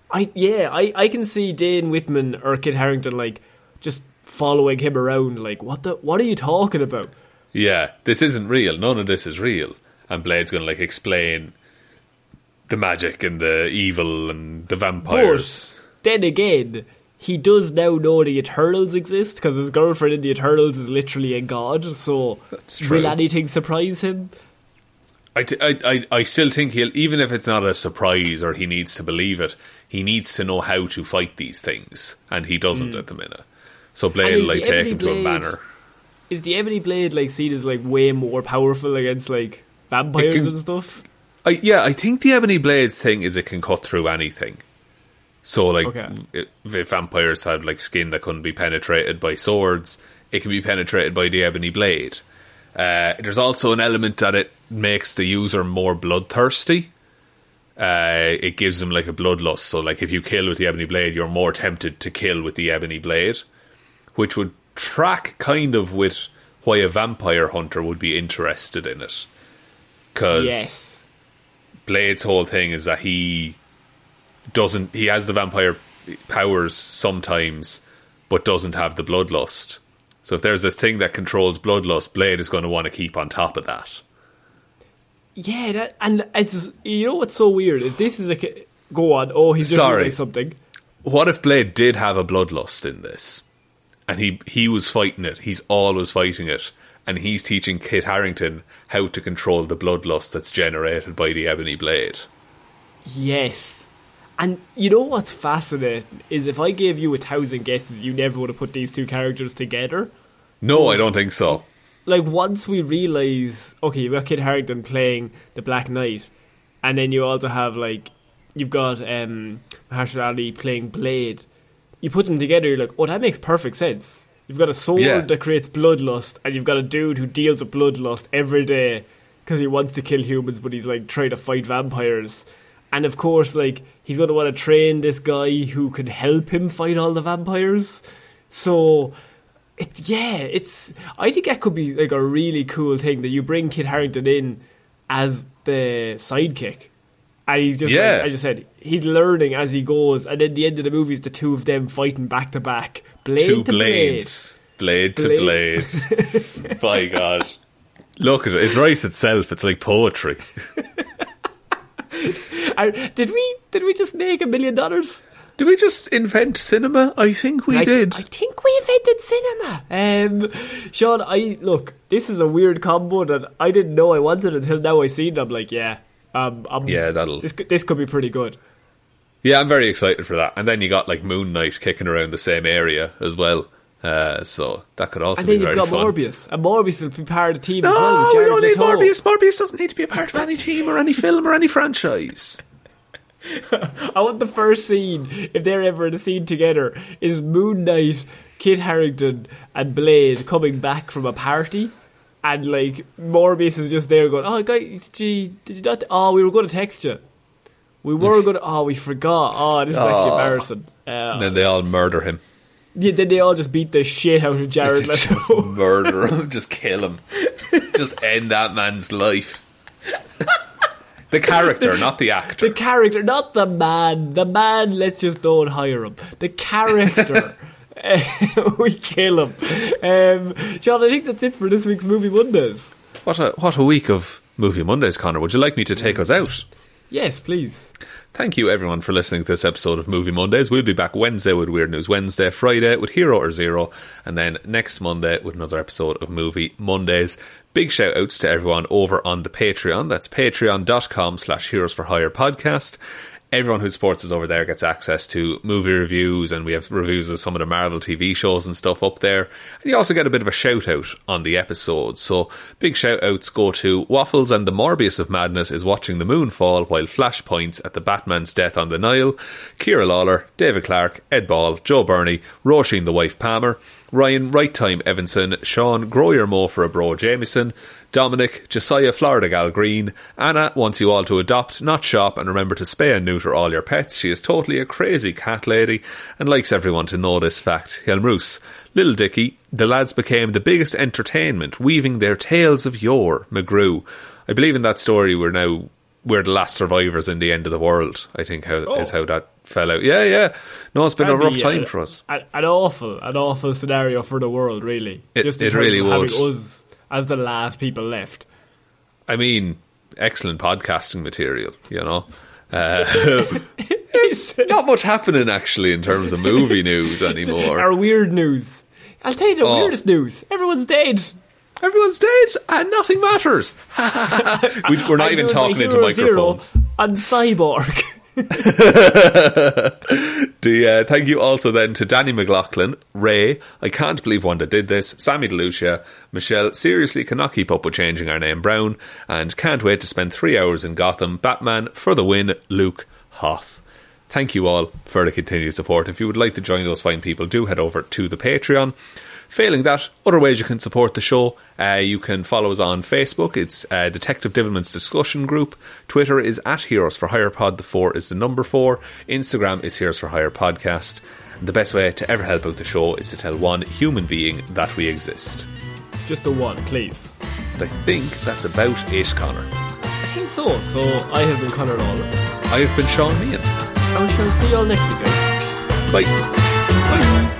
Speaker 2: I yeah, I, I can see Dane Whitman or Kit Harington like just following him around. Like, what the what are you talking about?
Speaker 3: Yeah, this isn't real. None of this is real. and Blade's going to like explain the magic and the evil and the vampires.
Speaker 2: But then again, he does now know the Eternals exist because his girlfriend in the Eternals is literally a god. So will anything surprise him?
Speaker 3: I, I, I still think he'll, even if it's not a surprise or he needs to believe it, he needs to know how to fight these things, and he doesn't hmm. at the minute. So Blade will like take him to a
Speaker 2: Blade-
Speaker 3: manor.
Speaker 2: Is the Ebony Blade like seen as like way more powerful against like vampires
Speaker 3: can-
Speaker 2: and stuff?
Speaker 3: I, yeah, I think the Ebony Blades thing is it can cut through anything. So, like,
Speaker 2: Okay.
Speaker 3: if vampires had like skin that couldn't be penetrated by swords, it can be penetrated by the Ebony Blade. Uh, there's also an element that it makes the user more bloodthirsty. Uh, it gives them like a bloodlust. So, like, if you kill with the Ebony Blade, you're more tempted to kill with the Ebony Blade, which would track kind of with why a vampire hunter would be interested in it. Because
Speaker 2: Yes.
Speaker 3: Blade's whole thing is that he doesn't he has the vampire powers sometimes but doesn't have the bloodlust. So if there's this thing that controls bloodlust, Blade is going to want to keep on top of that.
Speaker 2: Yeah, that, and it's you know what's so weird is this is a go on. Oh, he's
Speaker 3: Sorry.
Speaker 2: something.
Speaker 3: What if Blade did have a bloodlust in this? And he he was fighting it. He's always fighting it. And he's teaching Kit Harington how to control the bloodlust that's generated by the Ebony Blade.
Speaker 2: Yes. And you know what's fascinating is if I gave you a thousand guesses, you never would have put these two characters together.
Speaker 3: No, I don't think so.
Speaker 2: Like once we realise, okay, you've got Kit Harington playing the Black Knight, and then you also have like you've got um, Mahershala Ali playing Blade. You put them together, you're like, oh, that makes perfect sense. You've got a sword
Speaker 3: Yeah.
Speaker 2: that creates bloodlust, and you've got a dude who deals with bloodlust every day because he wants to kill humans, but he's like trying to fight vampires. And of course, like he's going to want to train this guy who can help him fight all the vampires. So, it's yeah, it's. I think that could be like a really cool thing that you bring Kit Harington in as the sidekick, and he's just
Speaker 3: Yeah.
Speaker 2: like I just said, he's learning as he goes, and then the end of the movie is the two of them fighting back to back, blade
Speaker 3: Two
Speaker 2: to
Speaker 3: blades. Blade, to
Speaker 2: Blade.
Speaker 3: blade. By God. Look at it. It writes itself. It's like poetry.
Speaker 2: blade. And did we did we just make a million dollars?
Speaker 3: Did we just invent cinema? I think we
Speaker 2: I,
Speaker 3: did.
Speaker 2: I think we invented cinema. Um, Shaun, I look. This is a weird combo that I didn't know I wanted until now. I seen. it. I'm like, yeah, um, I'm,
Speaker 3: Yeah, that'll-
Speaker 2: This, this could be pretty good.
Speaker 3: yeah, I'm very excited for that. And then you got like Moon Knight kicking around the same area as well. Uh, so that could also
Speaker 2: And
Speaker 3: be
Speaker 2: then you've got
Speaker 3: fun.
Speaker 2: Morbius, and Morbius will be part of the team as well. With
Speaker 3: we don't need. Morbius. Morbius doesn't need to be a part of any team or any film or any franchise.
Speaker 2: I want the first scene, if they're ever in a scene together, is Moon Knight, Kit Harington, and Blade coming back from a party. And like Morbius is just there going, "Oh, guys, gee, did you not? Oh, we were going to text you. We were going to. Oh, we forgot. Oh, this is actually
Speaker 3: Oh.
Speaker 2: embarrassing." Uh,
Speaker 3: And then they all murder him.
Speaker 2: Yeah, then they all just beat the shit out of Jared Leto.
Speaker 3: just murder him. Just kill him. just end that man's life. the character, not the actor.
Speaker 2: the character, not the man. The man, let's just don't hire him. The character. we kill him. Um, Shaun, I think that's it for this week's Movie Mondays.
Speaker 3: What a what a week of movie Mondays, Connor. Would you like me to take us out?
Speaker 2: Yes, please.
Speaker 3: Thank you, everyone, for listening to this episode of Movie Mondays. We'll be back Wednesday with Weird News Wednesday, Friday with Hero or Zero, and then next Monday with another episode of Movie Mondays. Big shout outs to everyone over on the Patreon. That's patreon.com slash heroes for hire podcast. Everyone who supports us over there gets access to movie reviews, and we have reviews of some of the Marvel TV shows and stuff up there. And you also get a bit of a shout out on the episodes. So big shout outs go to Waffles and the Morbius of Madness is watching the moon fall while Flash points at the Batman's death on the Nile. Ciara Lawler, David Clarke, Ed Ball, Joe Bernie, Róisín the wife Palmer, Ryan Right Time Evanson, Shaun Grow Your Mo for a Bro Jamieson, Dominic, Jessiah Florida Gal Green, Anna wants you all to adopt, not shop, and remember to spay and neuter all your pets. She is totally a crazy cat lady and likes everyone to know this fact. Hjelmroos, Little Dicky, the lads became the biggest entertainment, weaving their tales of yore. McGrew. I believe in that story we're now we're the last survivors in the end of the world. I think how
Speaker 2: Oh.
Speaker 3: is how that fell out. Yeah, yeah. No, it's been a
Speaker 2: That'd
Speaker 3: rough
Speaker 2: be,
Speaker 3: time
Speaker 2: uh,
Speaker 3: for us.
Speaker 2: An, an awful, an awful scenario for the world, really.
Speaker 3: It-
Speaker 2: Just
Speaker 3: it really would.
Speaker 2: having us as the last people left.
Speaker 3: I mean, excellent podcasting material. You know, uh, it's not much happening actually in terms of movie news anymore.
Speaker 2: Our weird news. I'll tell you the
Speaker 3: Oh.
Speaker 2: weirdest news. Everyone's dead.
Speaker 3: Everyone's dead and nothing matters. we, we're not even talking into microphones.
Speaker 2: And Cyborg.
Speaker 3: The, uh, thank you also then to Danny McLaughlin, Ray, I can't believe Wanda did this, Sammy DeLucia, Michelle, seriously cannot keep up with changing our name Browne, and can't wait to spend three hours in Gotham, Batman, for the win, Luke Hoth. Thank you all for the continued support. If you would like to join those fine people, do head over to the Patreon. Failing that, other ways you can support the show. Uh, you can follow us on Facebook. It's uh, Detective Divilment's discussion group. Twitter is at Heroes for Hire Pod. The four is the number four. Instagram is Heroes for Hire Podcast. And the best way to ever help out the show is to tell one human being that we exist.
Speaker 2: Just a one, please.
Speaker 3: And I think that's about it, Connor.
Speaker 2: I think so. So I have been Conor Lawler.
Speaker 3: I have been Shaun Meighan.
Speaker 2: And we shall see you all next week, guys.
Speaker 3: Bye. Bye.